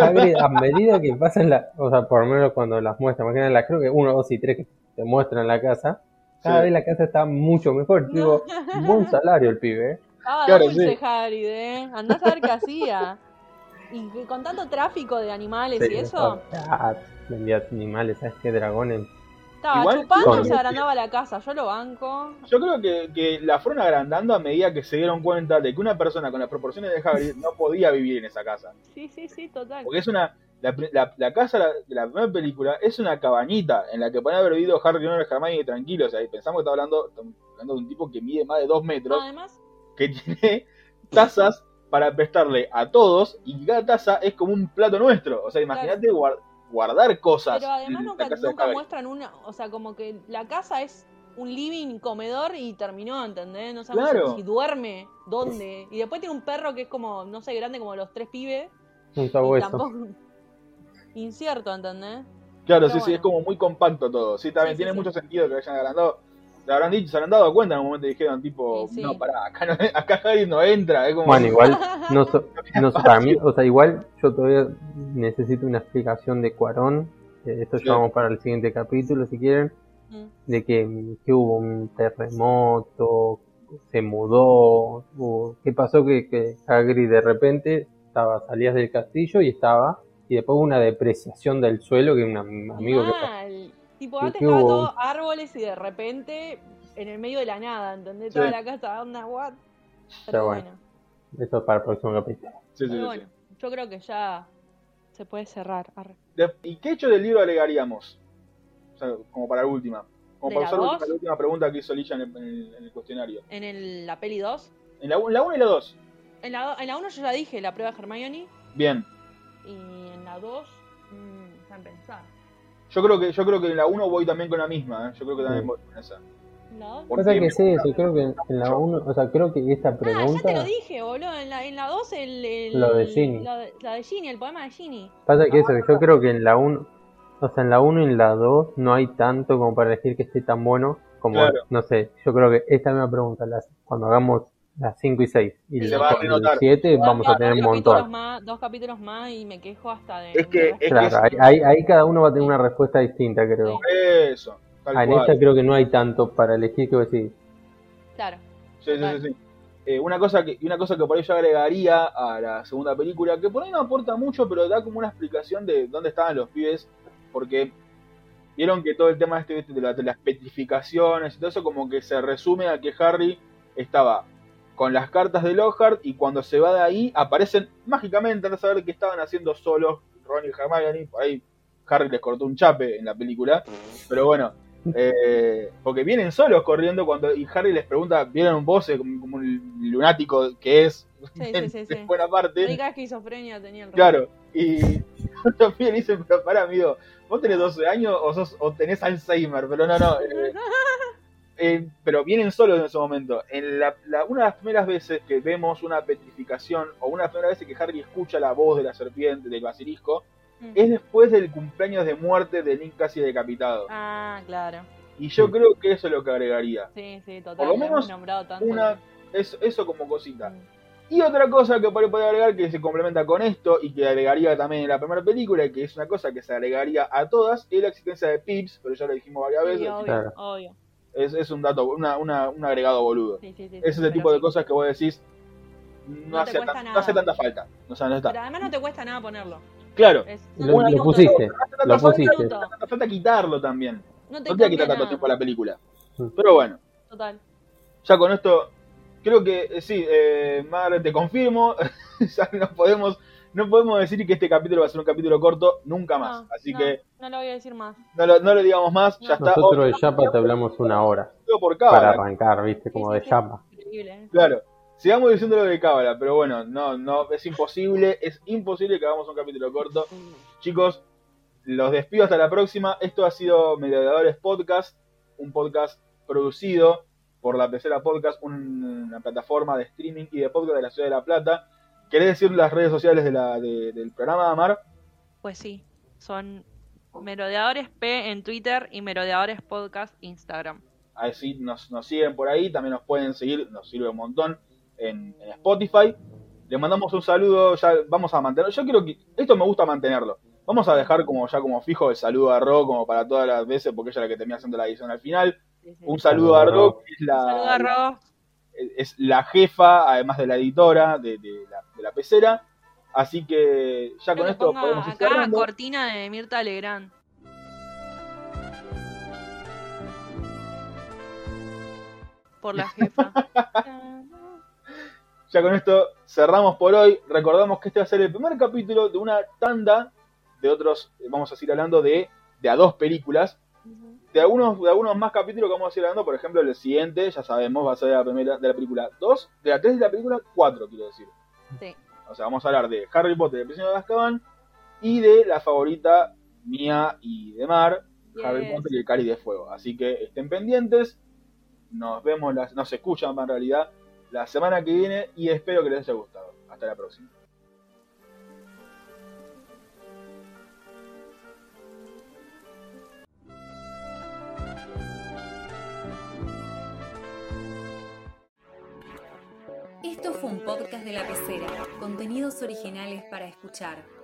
Hagrid, a medida que pasan la, o sea, por lo menos cuando las muestran, nada, las creo que uno, dos y tres que te muestran la casa, cada Sí. vez la casa está mucho mejor. Digo, buen salario el pibe, ¿eh? Estaba Claro, dulce sí. Hagrid, ¿eh? Andás a ver qué hacía. Y con tanto tráfico de animales y eso, Ah, vendía animales, ¿sabes qué? Dragones. Estaba Igual- chupando y se agrandaba la casa. Yo lo banco. Yo creo que, que la fueron agrandando a medida que se dieron cuenta de que una persona con las proporciones de Hagrid no podía vivir en esa casa. Sí, sí, sí, total. Porque es una La, la- la casa de la primera película es una cabañita en la que pueden haber vivido Harry, Ron y Hermione tranquilos. O sea, y pensamos que está hablando, estamos hablando de un tipo que mide más de dos metros, Además, que tiene tazas para prestarle a todos y cada taza es como un plato nuestro. O sea, imagínate guardar cosas. pero además nunca, nunca muestran una, o sea, como que la casa es un living, comedor y terminó, ¿entendés? No sabemos Claro. si, duerme, dónde. Y después tiene un perro que es como, no sé, grande como los tres pibes. Un tampoco... Incierto, ¿entendés? Claro, Pero sí, sí, es como muy compacto todo. Sí, también Sí, sí, tiene sí. mucho sentido que lo hayan agrandado. Se habrán dicho, se habrán dado cuenta en un momento y dijeron, tipo, Sí, sí. no, pará, acá, no, acá Harry no entra. Es como, Bueno, igual, no, so- no so- para mí, o sea, igual yo todavía necesito una explicación de Cuarón. eh, Esto Sí. ya vamos para el siguiente capítulo, si quieren. Mm. De que, que hubo un terremoto, se mudó, hubo- ¿qué pasó? Que, que Hagrid de repente estaba, salías del castillo y estaba, y después hubo una depreciación del suelo que un am- amigo que Mal. Tipo, ¿Qué- antes estaba hubo? todo árboles y de repente en el medio de la nada, ¿entendés? Toda Sí. la casa, onda, what? Ya Pero bueno. bueno, Eso es para el próximo capítulo. Sí, sí, pero sí, bueno, yo creo que ya se puede cerrar. Arre. ¿Y qué hecho del libro agregaríamos? O sea, como para la última. Como ¿De para la usar la última, la última pregunta que hizo Licha en el, en el- en el cuestionario. En el- la peli 2. En la 1 y la 2. En la, do- en la 1 yo ya dije la prueba de Hermione. Bien. Y en la 2, mmm, pensar. Yo creo que yo creo que en la 1 voy también con la misma. ¿eh? Yo creo que también Sí. voy con esa. ¿En la 2? Porque Pasa que gusta sí, creo que en la 1, o sea, creo que esta Ah, ya pregunta... te lo dije, boludo. En la, en la 2, el, el- Lo de Ginny. La de, la de Ginny, el poema de Ginny. Pasa que eso, que yo creo que en la 1, o sea, en la 1 y en la 2 no hay tanto como para decir que esté tan bueno como, Claro. no sé, yo creo que esta misma pregunta, las, cuando hagamos las 5 y 6 y Se el- va a el renotar. 7 Dos- vamos a tener un montón. Más, dos capítulos más y me quejo hasta de. Es que- de es que Claro, ahí, ahí, ahí cada uno va a tener una respuesta distinta, creo. Eso. Tal Ah, en cual. esta creo que no hay tanto para elegir que decir. Claro. Sí, sí, Total. sí, sí. Eh, una cosa que una cosa que por ahí yo agregaría a la segunda película, que por ahí no aporta mucho, pero da como una explicación de dónde estaban los pibes, porque vieron que todo el tema este de, la- de las petrificaciones y todo eso como que se resume a que Harry estaba con las cartas de Lockhart y cuando se va de ahí aparecen mágicamente, a saber qué estaban haciendo solos Ron y Hermione, por ahí Harry les cortó un chape en la película, pero bueno, eh, porque vienen solos corriendo cuando y Harry les pregunta, ¿vieron un voz como, como un lunático que es? Sí, sí, en, sí, sí. en buena parte. Esquizofrenia tenía el Claro, y también dicen, pero para amigo, vos tenés 12 años o, sos, o tenés Alzheimer, pero no, no. eh, eh, pero vienen solos en ese momento. En la, la- una de las primeras veces que vemos una petrificación, o una de las primeras veces que Harry escucha la voz de la serpiente, del basilisco, Mm. es después del cumpleaños de muerte de Nick casi decapitado. Ah, claro. Y yo creo que eso es lo que agregaría. Sí, sí, total. Por lo menos nombrado tanto. Una, eso, eso como cosita. Mm. Y otra cosa que puede agregar que se complementa con esto y que agregaría también en la primera película, y que es una cosa que se agregaría a todas, es la existencia de Pips, pero ya lo dijimos varias Sí, veces. obvio, Claro. obvio. Es, es un dato, una, una- un agregado boludo. Sí, sí, sí, Es ese tipo de cosas que vos decís, no, hace, tan- no nada. hace tanta falta. O sea, no está. Pero además no te cuesta nada ponerlo. Claro, Es, Lo, pusiste, lo pusiste. Falta quitarlo también. No te No te voy a cambia quitar tanto tiempo a la película. Mm. Pero bueno. Total. ya con esto, creo que eh, sí, eh, Mar, te confirmo, ya no podemos, no podemos decir que este capítulo va a ser un capítulo corto nunca más. No, Así no, que No lo voy a decir más. no lo, no lo digamos más, ya está. Nosotros de Chapa te hablamos una hora por para cábala, arrancar, viste, como de. Chapa. Increíble. ¿eh? claro. Sigamos diciendo lo de cábala, pero bueno, no, no, es imposible, es imposible que hagamos un capítulo corto. Chicos, los despido hasta la próxima. Esto ha sido Mediadores Podcast, un podcast producido por la Pecera Podcast, un- una plataforma de streaming y de podcast de la ciudad de La Plata. ¿Querés decir las redes sociales de la, de- del programa, Amar? Pues sí, son Merodeadores P en Twitter y Merodeadores Podcast Instagram. Así nos, nos siguen por ahí, también nos pueden seguir, nos sirve un montón en, en Spotify. Le mandamos un saludo, ya vamos a mantener. Yo quiero que. Esto me gusta mantenerlo. Vamos a dejar como ya como fijo el saludo a Ro, como para todas las veces, porque ella es la que termina haciendo la edición al final. Sí, sí. Un saludo a Ro, que es la, Saludos a Ro. es la jefa, además de la editora de, de la, de la pecera. Así que ya con esto podemos ir acá cerrando. cortina de Mirta Legrand. Por la jefa. Ya con esto cerramos por hoy. Recordamos que este va a ser el primer capítulo de una tanda de otros, vamos a seguir hablando de, de a dos películas. De algunos, de algunos más capítulos que vamos a ir hablando, por ejemplo, el siguiente, ya sabemos, va a ser de la primera de la película 2, de la 3 de la película 4, quiero decir. Sí. O sea, vamos a hablar de Harry Potter, el prisionero de Azkaban, y de la favorita mía y de Mar, Harry. Potter y el Cáliz de Fuego. Así que estén pendientes, nos vemos, las, nos escuchan en realidad la semana que viene y espero que les haya gustado. Hasta la próxima. Podcast de la pecera, contenidos originales para escuchar.